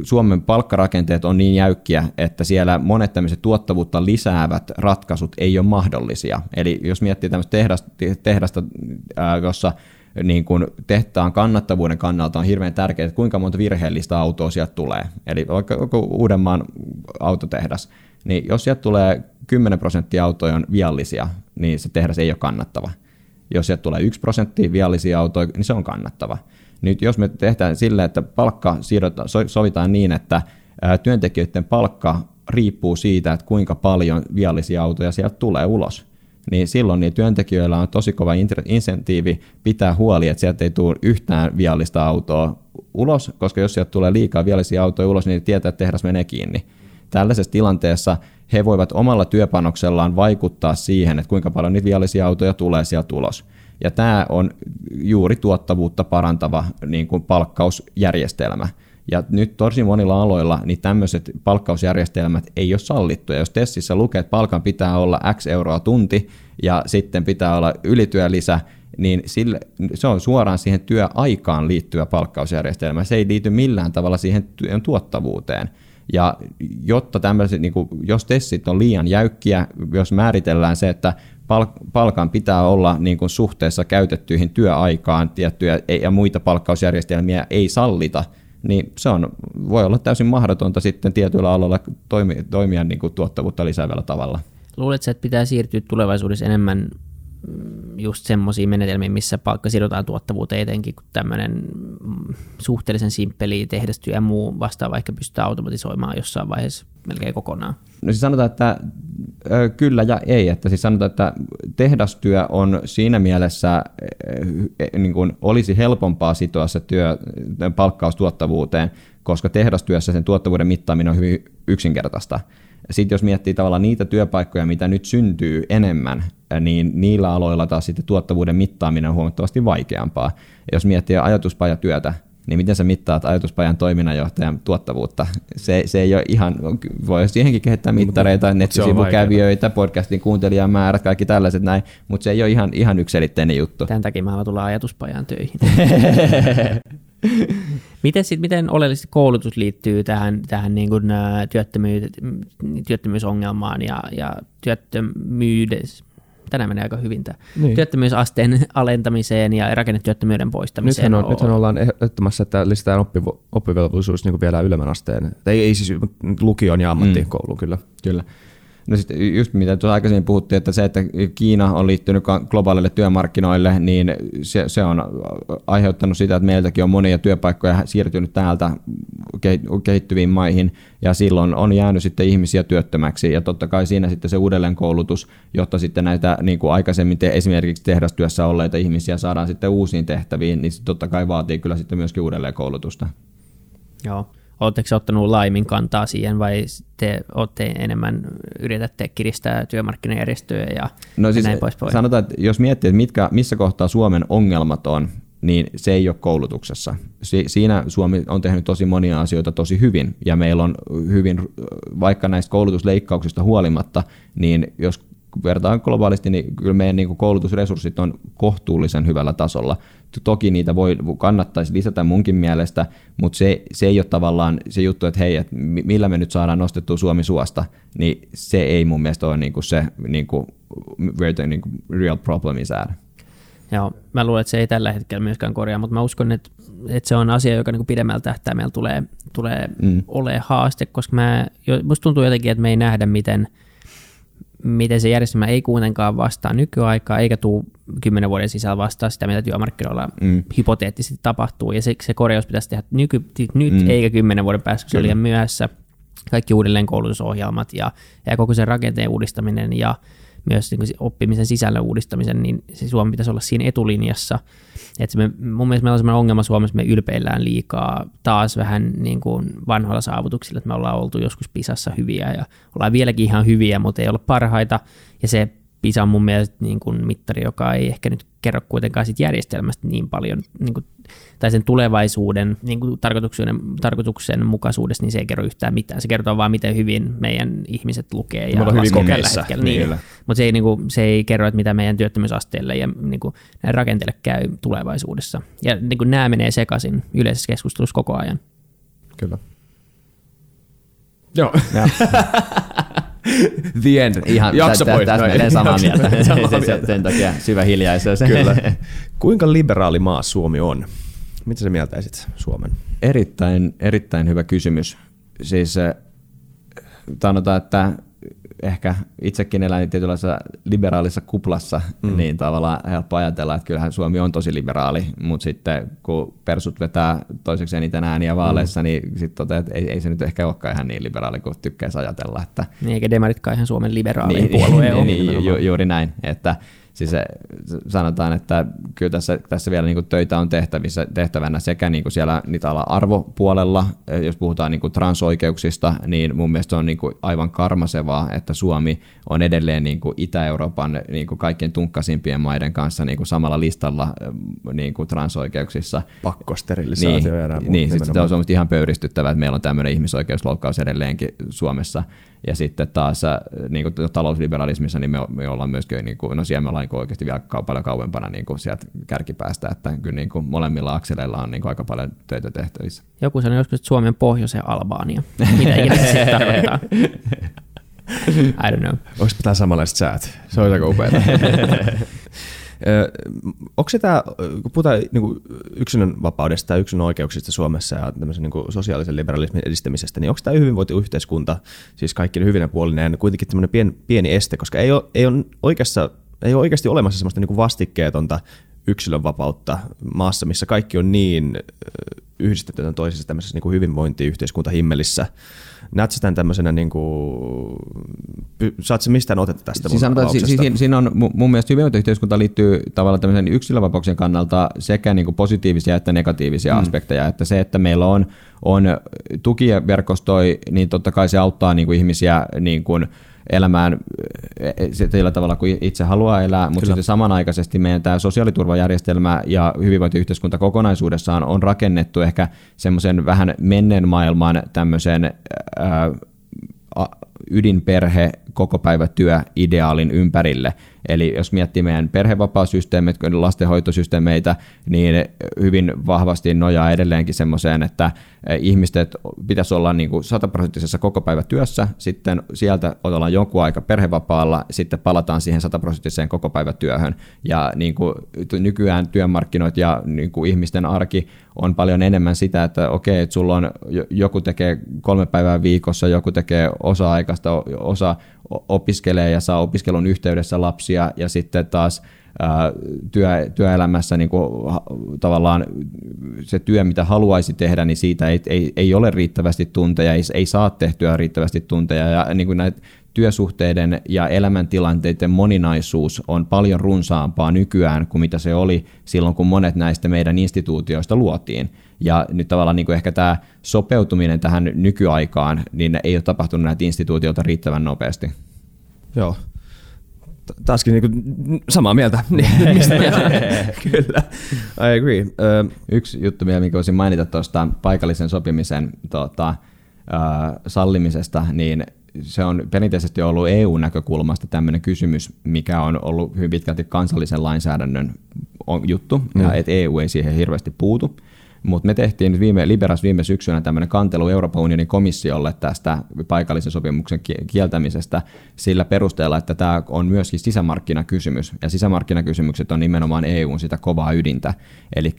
Suomen palkkarakenteet on niin jäykkiä, että siellä monet tämmöiset tuottavuutta lisäävät ratkaisut ei ole mahdollisia. Eli jos miettii tämmöistä tehdasta, tehdasta jossa niin kuin tehtaan kannattavuuden kannalta on hirveän tärkeää, että kuinka monta virheellistä autoa sieltä tulee. Eli vaikka Uudenmaan autotehdas, niin jos sieltä tulee 10 prosenttia autoja on viallisia, niin se tehdas ei ole kannattava. Jos sieltä tulee 1 prosenttia viallisia autoja, niin se on kannattava. Nyt jos me tehdään sille, että palkka sovitaan niin, että työntekijöiden palkka riippuu siitä, että kuinka paljon viallisia autoja sieltä tulee ulos, niin silloin niin työntekijöillä on tosi kova insentiivi pitää huoli, että sieltä ei tule yhtään viallista autoa ulos, koska jos sieltä tulee liikaa viallisia autoja ulos, niin tietää, että tehdas menee kiinni. Tällaisessa tilanteessa he voivat omalla työpanoksellaan vaikuttaa siihen, että kuinka paljon niitä viallisia autoja tulee sieltä ulos. Ja tämä on juuri tuottavuutta parantava niin kuin palkkausjärjestelmä. Ja nyt tosi monilla aloilla niin tämmöiset palkkausjärjestelmät ei ole sallittuja. Jos testissä lukee, että palkan pitää olla X euroa tunti ja sitten pitää olla ylityölisä, niin sille, se on suoraan siihen työaikaan liittyvä palkkausjärjestelmä. Se ei liity millään tavalla siihen työn tuottavuuteen. Ja jotta tämmöiset, niin kuin, jos testit on liian jäykkiä, jos määritellään se, että palkan pitää olla niin kuin suhteessa käytettyihin työaikaan tiettyjä ja muita palkkausjärjestelmiä ei sallita, niin se on, voi olla täysin mahdotonta sitten tietyillä aloilla toimia, toimia niin kuin tuottavuutta lisäävällä tavalla. Luuletko, että pitää siirtyä tulevaisuudessa enemmän Mm, just semmoisia menetelmiä, missä palkka sidotaan tuottavuuteen etenkin, kun tämmöinen mm, suhteellisen simppeli tehdastyö ja muu vastaava ehkä pystytään automatisoimaan jossain vaiheessa melkein kokonaan. No siis sanotaan, että kyllä ja ei. Että siis sanotaan, että tehdastyö on siinä mielessä e, niin kuin olisi helpompaa sitoa se työ palkkaustuottavuuteen, koska tehdastyössä sen tuottavuuden mittaaminen on hyvin yksinkertaista. Sitten jos miettii tavallaan niitä työpaikkoja, mitä nyt syntyy enemmän, niin niillä aloilla taas sitten tuottavuuden mittaaminen on huomattavasti vaikeampaa. Jos miettii ajatuspajatyötä, niin miten sä mittaat ajatuspajan toiminnanjohtajan tuottavuutta? Se, se ei ole ihan, voi siihenkin kehittää mittareita, nettisivukävijöitä, podcastin kuuntelijamäärät, kaikki tällaiset näin, mutta se ei ole ihan, ihan ykselitteinen juttu. Tämän takia mä haluan tulla ajatuspajan töihin. miten, sit, miten oleellisesti koulutus liittyy tähän, tähän niin kuin, työttömyys, työttömyysongelmaan ja, ja työttömyydessä? tänään menee aika hyvin tämä niin. työttömyysasteen alentamiseen ja rakennetyöttömyyden poistamiseen. Nythän, on, nythän ollaan ehdottomassa, että lisätään oppi, oppivelvollisuus niin vielä ylemmän asteen. Tai ei siis lukion ja ammattikouluun mm. kyllä. Kyllä. No sitten just mitä tuossa aikaisemmin puhuttiin, että se, että Kiina on liittynyt globaalille työmarkkinoille, niin se, se on aiheuttanut sitä, että meiltäkin on monia työpaikkoja siirtynyt täältä kehittyviin maihin, ja silloin on jäänyt sitten ihmisiä työttömäksi, ja totta kai siinä sitten se uudelleenkoulutus, jotta sitten näitä niin kuin aikaisemmin te, esimerkiksi tehdastyössä olleita ihmisiä saadaan sitten uusiin tehtäviin, niin se totta kai vaatii kyllä sitten myöskin uudelleenkoulutusta. Joo. Oletteko ottanut laimin kantaa siihen vai te olette enemmän yritätte kiristää työmarkkinajärjestöjä ja, no siis näin poispäin? Sanotaan, että jos miettii, että mitkä, missä kohtaa Suomen ongelmat on, niin se ei ole koulutuksessa. Si- siinä Suomi on tehnyt tosi monia asioita tosi hyvin, ja meillä on hyvin, vaikka näistä koulutusleikkauksista huolimatta, niin jos vertaan globaalisti, niin kyllä meidän niin kuin koulutusresurssit on kohtuullisen hyvällä tasolla. Toki niitä voi, kannattaisi lisätä munkin mielestä, mutta se, se ei ole tavallaan se juttu, että hei, että millä me nyt saadaan nostettua Suomi suosta, niin se ei mun mielestä ole niin kuin se niin kuin, where the niin kuin real problem is at. Joo, mä luulen, että se ei tällä hetkellä myöskään korjaa, mutta mä uskon, että, että se on asia, joka niin kuin pidemmällä tähtäimellä tulee, tulee mm. olemaan haaste, koska mä, musta tuntuu jotenkin, että me ei nähdä, miten – miten se järjestelmä ei kuitenkaan vastaa nykyaikaa, eikä tule kymmenen vuoden sisällä vastaa sitä, mitä työmarkkinoilla mm. hypoteettisesti tapahtuu, ja se, se korjaus pitäisi tehdä nyky, nyt, mm. eikä kymmenen vuoden päästä, kun se on liian myöhässä. Kaikki uudelleen koulutusohjelmat ja, ja koko sen rakenteen uudistaminen ja myös niin oppimisen sisällön uudistamisen, niin se Suomi pitäisi olla siinä etulinjassa. Et me, mun mielestä meillä on sellainen ongelma Suomessa, me ylpeillään liikaa taas vähän niin kuin vanhoilla saavutuksilla, että me ollaan oltu joskus Pisassa hyviä ja ollaan vieläkin ihan hyviä, mutta ei olla parhaita. Ja se PISA on mun mielestä niin kuin mittari, joka ei ehkä nyt kerro kuitenkaan sit järjestelmästä niin paljon, niin kuin, tai sen tulevaisuuden niin kuin tarkoituksen, tarkoituksen mukaisuudesta, niin se ei kerro yhtään mitään. Se kertoo vaan, miten hyvin meidän ihmiset lukee ja hyvin tällä hetkellä. Niin. niin. Mutta se ei, niin kuin, se ei kerro, että mitä meidän työttömyysasteelle ja niin kuin, rakenteelle käy tulevaisuudessa. Ja niin kuin, nämä menee sekaisin yleisessä keskustelussa koko ajan. Kyllä. Joo. The end. Ihan Jakso tä, pois. Täsmälleen samaa mieltä. sen, sen takia syvä hiljaisuus. Kyllä. Kuinka liberaali maa Suomi on? Mitä sä mieltäisit Suomen? Erittäin, erittäin hyvä kysymys. Siis eh, sanotaan, että ehkä itsekin elän tietynlaisessa liberaalissa kuplassa, mm. niin tavallaan helppo ajatella, että kyllähän Suomi on tosi liberaali, mutta sitten kun persut vetää toiseksi eniten ääniä vaaleissa, mm. niin sitten toteaa, että ei, ei, se nyt ehkä olekaan ihan niin liberaali kuin tykkäisi ajatella. Että... Niin, eikä demaritkaan ihan Suomen liberaalin niin, puolue niin, niin, ju, juuri näin, että siis se, sanotaan, että kyllä tässä, tässä vielä niin töitä on tehtävissä, tehtävänä sekä niin siellä niitä arvopuolella, jos puhutaan niin transoikeuksista, niin mun mielestä on niin aivan karmasevaa, että Suomi on edelleen niin Itä-Euroopan niin kaikkien tunkkasimpien maiden kanssa niin samalla listalla niin transoikeuksissa. Pakkosterilisaatio niin, ja Niin, sitten se on ihan pöyristyttävää, että meillä on tämmöinen ihmisoikeusloukkaus edelleenkin Suomessa. Ja sitten taas äh, niin kuin talousliberalismissa niin me, me ollaan myöskin, niin kuin, no siellä me ollaan niin kuin oikeasti vielä paljon kauempana niin kuin sieltä kärkipäästä, että kyllä niin kuin molemmilla akseleilla on niin kuin aika paljon töitä tehtävissä. Joku sanoi joskus, että Suomen pohjoisen Albania. Mitä ikinä se tarkoittaa? I don't know. Onko tämä samanlaiset säät? Se on aika upeaa. Onko se tämä, kun puhutaan niin kuin yksilön vapaudesta ja yksilön oikeuksista Suomessa ja tämmöisen niin kuin sosiaalisen liberalismin edistämisestä, niin onko tämä hyvinvointiyhteiskunta, siis kaikki hyvinä puolineen, kuitenkin tämmöinen pieni, pieni este, koska ei ole, ei ole, oikeassa, ei ole oikeasti olemassa semmoista niin kuin vastikkeetonta yksilönvapautta maassa, missä kaikki on niin yhdistetty toisessa tämmöisessä niin kuin hyvinvointiyhteiskuntahimmelissä. Näetkö tämän tämmöisenä, niin kuin, saat se mistään otetta tästä siis sanotaan, si, si, siinä on mun mielestä hyvinvointiyhteiskunta liittyy tavallaan tämmöisen yksilövapauksien kannalta sekä niin kuin positiivisia että negatiivisia mm. aspekteja, että se, että meillä on, on tukiverkostoi, niin totta kai se auttaa niin kuin ihmisiä niin kuin, elämään sillä tavalla kuin itse haluaa elää, mutta sitten samanaikaisesti meidän tämä sosiaaliturvajärjestelmä ja hyvinvointiyhteiskunta kokonaisuudessaan on rakennettu ehkä semmoisen vähän menneen maailman tämmöisen ää, ydinperhe, koko päivä työ ideaalin ympärille. Eli jos miettii meidän perhevapaasysteemit, lastenhoitosysteemeitä, niin hyvin vahvasti nojaa edelleenkin semmoiseen, että ihmiset pitäisi olla niin kuin sataprosenttisessa koko päivä työssä, sitten sieltä ollaan jonkun aika perhevapaalla, sitten palataan siihen sataprosenttiseen koko päivä työhön. Ja niin kuin nykyään työmarkkinoit ja niin kuin ihmisten arki on paljon enemmän sitä, että okei, että sulla on, joku tekee kolme päivää viikossa, joku tekee osa-aikaista, osa opiskelee ja saa opiskelun yhteydessä lapsia ja sitten taas työ, työelämässä niin kuin, tavallaan se työ, mitä haluaisi tehdä, niin siitä ei, ei, ei ole riittävästi tunteja, ei, ei saa tehtyä riittävästi tunteja ja niin kuin näitä työsuhteiden ja elämäntilanteiden moninaisuus on paljon runsaampaa nykyään kuin mitä se oli silloin, kun monet näistä meidän instituutioista luotiin. Ja nyt tavallaan niin kuin ehkä tämä sopeutuminen tähän nykyaikaan, niin ei ole tapahtunut näitä instituutioita riittävän nopeasti. Joo. Taaskin niin samaa mieltä. Kyllä, I agree. Yksi juttu vielä, mikä voisin mainita tuosta paikallisen sopimisen tota, uh, sallimisesta, niin se on perinteisesti ollut EU-näkökulmasta tämmöinen kysymys, mikä on ollut hyvin pitkälti kansallisen lainsäädännön juttu, mm. ja että EU ei siihen hirveästi puutu. Mutta me tehtiin nyt viime, Liberas viime syksynä tämmöinen kantelu Euroopan unionin komissiolle tästä paikallisen sopimuksen kieltämisestä sillä perusteella, että tämä on myöskin sisämarkkinakysymys. Ja sisämarkkinakysymykset on nimenomaan EUn sitä kovaa ydintä. Eli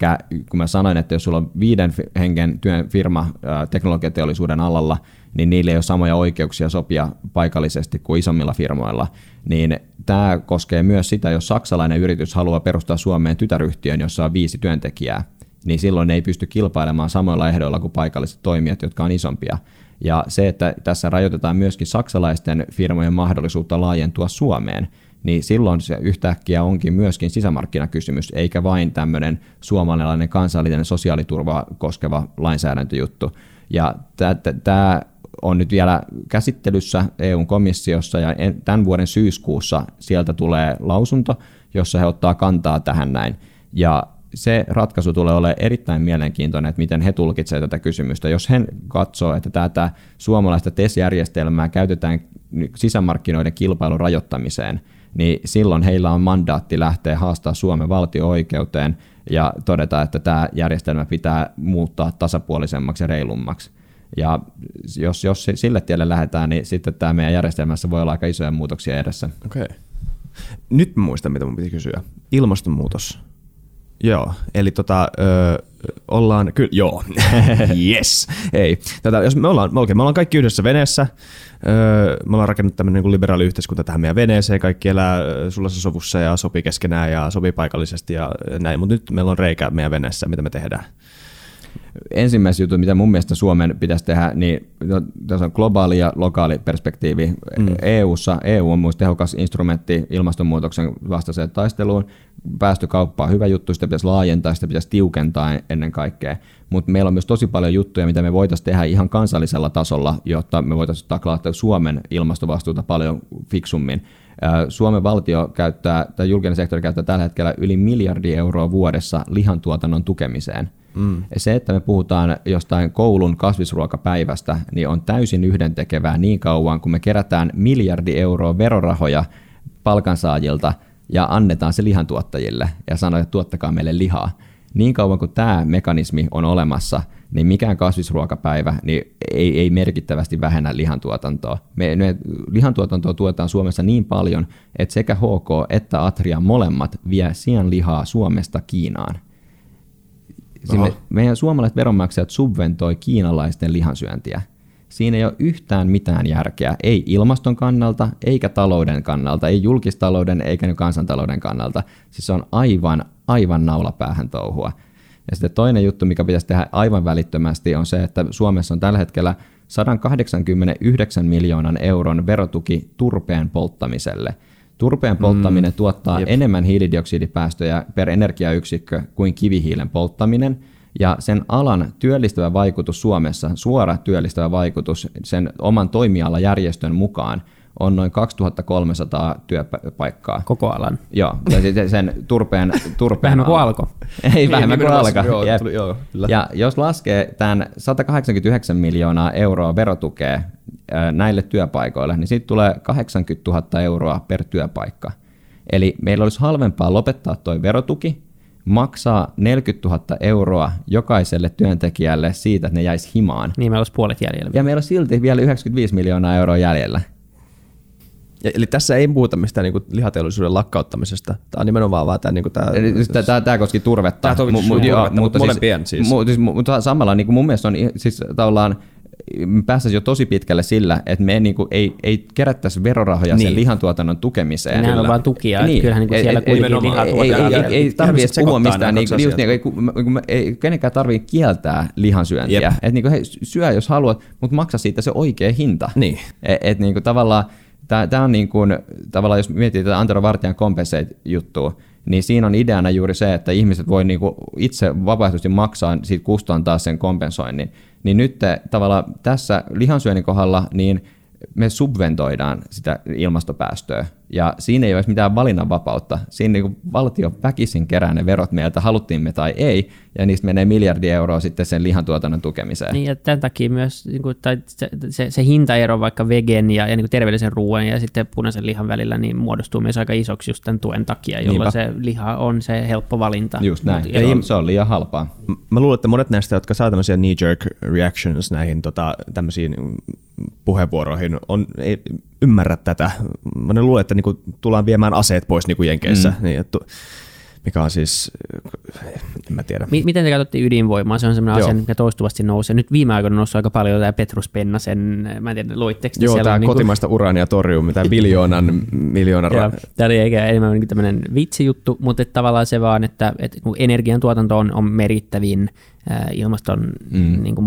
kun mä sanoin, että jos sulla on viiden hengen työn firma teknologiateollisuuden alalla, niin niille ei ole samoja oikeuksia sopia paikallisesti kuin isommilla firmoilla, niin tämä koskee myös sitä, jos saksalainen yritys haluaa perustaa Suomeen tytäryhtiön, jossa on viisi työntekijää, niin silloin ne ei pysty kilpailemaan samoilla ehdoilla kuin paikalliset toimijat, jotka on isompia. Ja se, että tässä rajoitetaan myöskin saksalaisten firmojen mahdollisuutta laajentua Suomeen, niin silloin se yhtäkkiä onkin myöskin sisämarkkinakysymys, eikä vain tämmöinen suomalainen kansallinen sosiaaliturva koskeva lainsäädäntöjuttu. Ja tämä on nyt vielä käsittelyssä EUn komissiossa ja tämän vuoden syyskuussa sieltä tulee lausunto, jossa he ottaa kantaa tähän näin. Ja se ratkaisu tulee olemaan erittäin mielenkiintoinen, että miten he tulkitsevat tätä kysymystä. Jos he katsoo, että tätä suomalaista TES-järjestelmää käytetään sisämarkkinoiden kilpailun rajoittamiseen, niin silloin heillä on mandaatti lähteä haastaa Suomen valtio-oikeuteen ja todeta, että tämä järjestelmä pitää muuttaa tasapuolisemmaksi ja reilummaksi. Ja jos, jos sille tielle lähdetään, niin sitten tämä meidän järjestelmässä voi olla aika isoja muutoksia edessä. Okei. Okay. Nyt muistan, mitä mun piti kysyä. Ilmastonmuutos. Joo, eli tota, ö, ollaan, kyllä, joo, yes, ei. Tätä, jos me ollaan, okay, me ollaan kaikki yhdessä veneessä, öö, me ollaan rakennettu tämmöinen niin liberaali yhteiskunta tähän meidän veneeseen, kaikki elää sulla sovussa ja sopii keskenään ja sopii paikallisesti ja näin, mutta nyt meillä on reikä meidän veneessä, mitä me tehdään ensimmäisen jutun, mitä mun mielestä Suomen pitäisi tehdä, niin no, tässä on globaali ja lokaali perspektiivi. Mm. EUssa, EU on myös tehokas instrumentti ilmastonmuutoksen vastaiseen taisteluun. Päästökauppa on hyvä juttu, sitä pitäisi laajentaa, sitä pitäisi tiukentaa ennen kaikkea. Mutta meillä on myös tosi paljon juttuja, mitä me voitaisiin tehdä ihan kansallisella tasolla, jotta me voitaisiin taklaa Suomen ilmastovastuuta paljon fiksummin. Suomen valtio käyttää, tai julkinen sektori käyttää tällä hetkellä yli miljardi euroa vuodessa lihantuotannon tukemiseen – Mm. Se, että me puhutaan jostain koulun kasvisruokapäivästä, niin on täysin yhdentekevää niin kauan, kun me kerätään miljardi euroa verorahoja palkansaajilta ja annetaan se lihantuottajille ja sanotaan, että tuottakaa meille lihaa. Niin kauan kuin tämä mekanismi on olemassa, niin mikään kasvisruokapäivä niin ei, ei merkittävästi vähennä lihantuotantoa. Me, me lihantuotantoa tuotetaan Suomessa niin paljon, että sekä HK että Atria molemmat vie sian lihaa Suomesta Kiinaan. Me, meidän suomalaiset veronmaksajat subventoi kiinalaisten lihansyöntiä. Siinä ei ole yhtään mitään järkeä, ei ilmaston kannalta, eikä talouden kannalta, ei julkistalouden eikä kansantalouden kannalta. Siis se on aivan, aivan naulapäähän touhua. Ja sitten toinen juttu, mikä pitäisi tehdä aivan välittömästi, on se, että Suomessa on tällä hetkellä 189 miljoonan euron verotuki turpeen polttamiselle – Turpeen polttaminen mm, tuottaa jep. enemmän hiilidioksidipäästöjä per energiayksikkö kuin kivihiilen polttaminen, ja sen alan työllistävä vaikutus Suomessa, suora työllistävä vaikutus sen oman toimialajärjestön mukaan on noin 2300 työpaikkaa. Koko alan? Joo, ja sen turpeen... turpeen vähemmän kuin alko. Ei vähemmän kuin alko. Joo, tuli, joo, ja jos laskee tämän 189 miljoonaa euroa verotukea näille työpaikoille, niin siitä tulee 80 000 euroa per työpaikka. Eli meillä olisi halvempaa lopettaa tuo verotuki, maksaa 40 000 euroa jokaiselle työntekijälle siitä, että ne jäisi himaan. Niin meillä olisi puolet jäljellä. Ja meillä on silti vielä 95 miljoonaa euroa jäljellä. Ja, eli tässä ei puhuta mistään niin lihateollisuuden lakkauttamisesta. Tämä on nimenomaan vaan tämä... Niin tämä, tämä, tämä, tämä koski turvetta. Tämä toki mu, turvetta, mutta, molempien siis. Mu, siis mutta samalla niin kuin mun mielestä on siis tavallaan päästäisiin jo tosi pitkälle sillä, että me niin kuin ei, ei kerättäisi verorahoja niin. sen lihantuotannon tukemiseen. Nämä on vain tukia, niin. kyllähän niin kuin siellä ei, kuitenkin lihaa ei, ei, ei, ei tarvitse puhua mistään, niin, just niin, ei, kun, ei kenenkään tarvitse kieltää lihansyöntiä. Että niin kuin, hei, syö jos haluat, mutta maksa siitä se oikea hinta. Niin. Et, et, niin kuin, tavallaan Tämä on niin kuin, tavallaan, jos miettii tätä Antero Vartijan compensate-juttua, niin siinä on ideana juuri se, että ihmiset voi niin kuin itse vapaaehtoisesti maksaa siitä kustantaa sen kompensoinnin. Niin nyt te, tavallaan tässä lihansyönnin kohdalla, niin me subventoidaan sitä ilmastopäästöä, ja siinä ei ole mitään valinnanvapautta. Siinä niin valtio väkisin kerää ne verot meiltä, haluttiin me tai ei, ja niistä menee miljardi euroa sitten sen lihantuotannon tukemiseen. Niin, ja tämän takia myös niin kuin, tai se, se, se hintaero vaikka vegen ja, ja niin kuin terveellisen ruoan ja sitten punaisen lihan välillä niin muodostuu myös aika isoksi just tämän tuen takia, jolloin Niinpä. se liha on se helppo valinta. Just näin, Mut, ja se, on, se on liian halpaa. Mä luulen, että monet näistä, jotka saa tämmöisiä knee-jerk reactions näihin tota, tämmöisiin puheenvuoroihin, on, ei ymmärrä tätä. Mä luulen, että niinku tullaan viemään aseet pois niinku Jenkeissä. Mm. Niin, että, mikä on siis, en mä tiedä. Miten te katsotte ydinvoimaa? Se on sellainen asia, mikä toistuvasti nousee. Nyt viime aikoina on noussut aika paljon tämä Petrus Pennasen, mä en tiedä, luitteko Joo, tämä niin kotimaista kuin... uraania torjuu, mitä biljoonan, miljoonan... tämä oli eikä enemmän niin tämmöinen vitsijuttu, mutta että tavallaan se vaan, että, että energiantuotanto on, on merittävin ilmaston mm. niin kuin,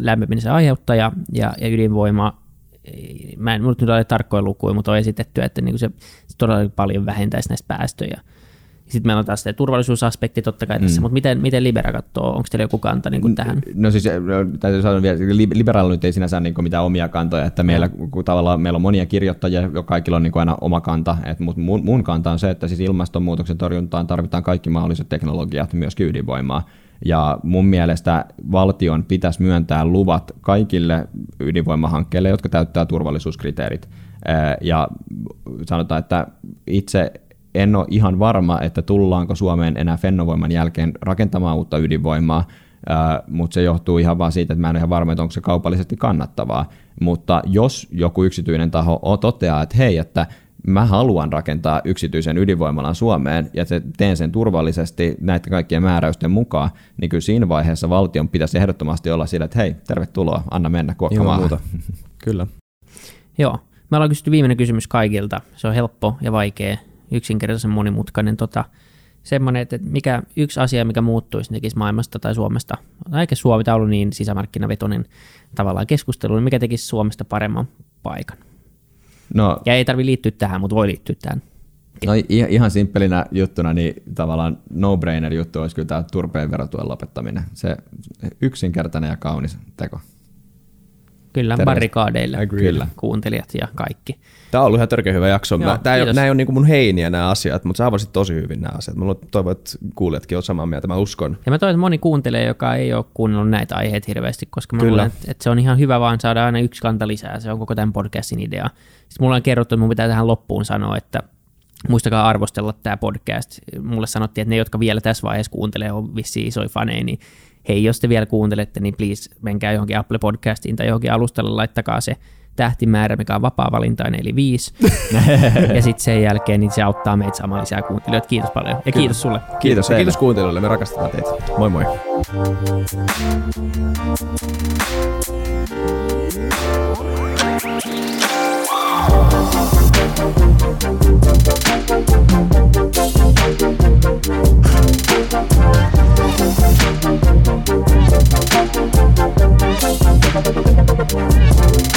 lämpenemisen aiheuttaja ja, ja ydinvoima mä en nyt ole tarkkoja lukuja, mutta on esitetty, että niin se, se todella paljon vähentäisi näistä päästöjä. Sitten meillä on taas se turvallisuusaspekti totta kai tässä, mm. mutta miten, miten Libera katsoo? Onko teillä joku kanta niin kuin tähän? No siis no, täytyy sanoa vielä, Liberalla nyt ei sinänsä niin mitään omia kantoja, että meillä, kun tavallaan meillä on monia kirjoittajia, jo kaikilla on niin kuin aina oma kanta, että, mutta mun, mun kanta on se, että siis ilmastonmuutoksen torjuntaan tarvitaan kaikki mahdolliset teknologiat, myös ydinvoimaa. Ja mun mielestä valtion pitäisi myöntää luvat kaikille ydinvoimahankkeille, jotka täyttää turvallisuuskriteerit. Ja sanotaan, että itse en ole ihan varma, että tullaanko Suomeen enää Fennovoiman jälkeen rakentamaan uutta ydinvoimaa, mutta se johtuu ihan vaan siitä, että mä en ole ihan varma, että onko se kaupallisesti kannattavaa. Mutta jos joku yksityinen taho toteaa, että hei, että mä haluan rakentaa yksityisen ydinvoimalan Suomeen ja teen sen turvallisesti näiden kaikkien määräysten mukaan, niin kyllä siinä vaiheessa valtion pitäisi ehdottomasti olla sillä, että hei, tervetuloa, anna mennä kuokkamaan. muuta. kyllä. Joo. Me ollaan kysytty viimeinen kysymys kaikilta. Se on helppo ja vaikea, yksinkertaisen monimutkainen. Tota, semmoinen, että mikä yksi asia, mikä muuttuisi tekisi maailmasta tai Suomesta, eikä Suomi ollut niin sisämarkkinavetoinen tavallaan keskustelu, niin mikä tekisi Suomesta paremman paikan? No, ja ei tarvi liittyä tähän, mutta voi liittyä tähän. No ihan simppelinä juttuna, niin tavallaan no-brainer juttu olisi kyllä tämä turpeen verotuen lopettaminen. Se yksinkertainen ja kaunis teko. Kyllä, Terveys. barrikaadeille Kyllä. kuuntelijat ja kaikki. Tämä on ollut ihan törkeä hyvä jakso. Joo, Mä, tämä ei, nämä ei ole niin mun heiniä nämä asiat, mutta sä avasit tosi hyvin nämä asiat. Mä toivon, että kuulijatkin on samaa mieltä, mä uskon. Ja mä toivon, että moni kuuntelee, joka ei ole kuunnellut näitä aiheita hirveästi, koska mä Kyllä. luulen, että, että, se on ihan hyvä vaan saada aina yksi kanta lisää. Se on koko tämän podcastin idea. Sitten mulla on kerrottu, että mun pitää tähän loppuun sanoa, että muistakaa arvostella tämä podcast. Mulle sanottiin, että ne, jotka vielä tässä vaiheessa kuuntelee, on vissiin isoja faneja, niin hei, jos te vielä kuuntelette, niin please menkää johonkin Apple Podcastiin tai johonkin alustalle, laittakaa se tähtimäärä, mikä on vapaa-valintainen, eli viisi. ja sitten sen jälkeen niin se auttaa meitä saamaan lisää kuuntelijoita. Kiitos paljon. Ja Kyllä. kiitos sulle. Kiitos, kiitos, kiitos kuuntelijoille. Me rakastetaan teitä. Moi moi.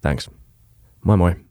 Thanks. Moi moi.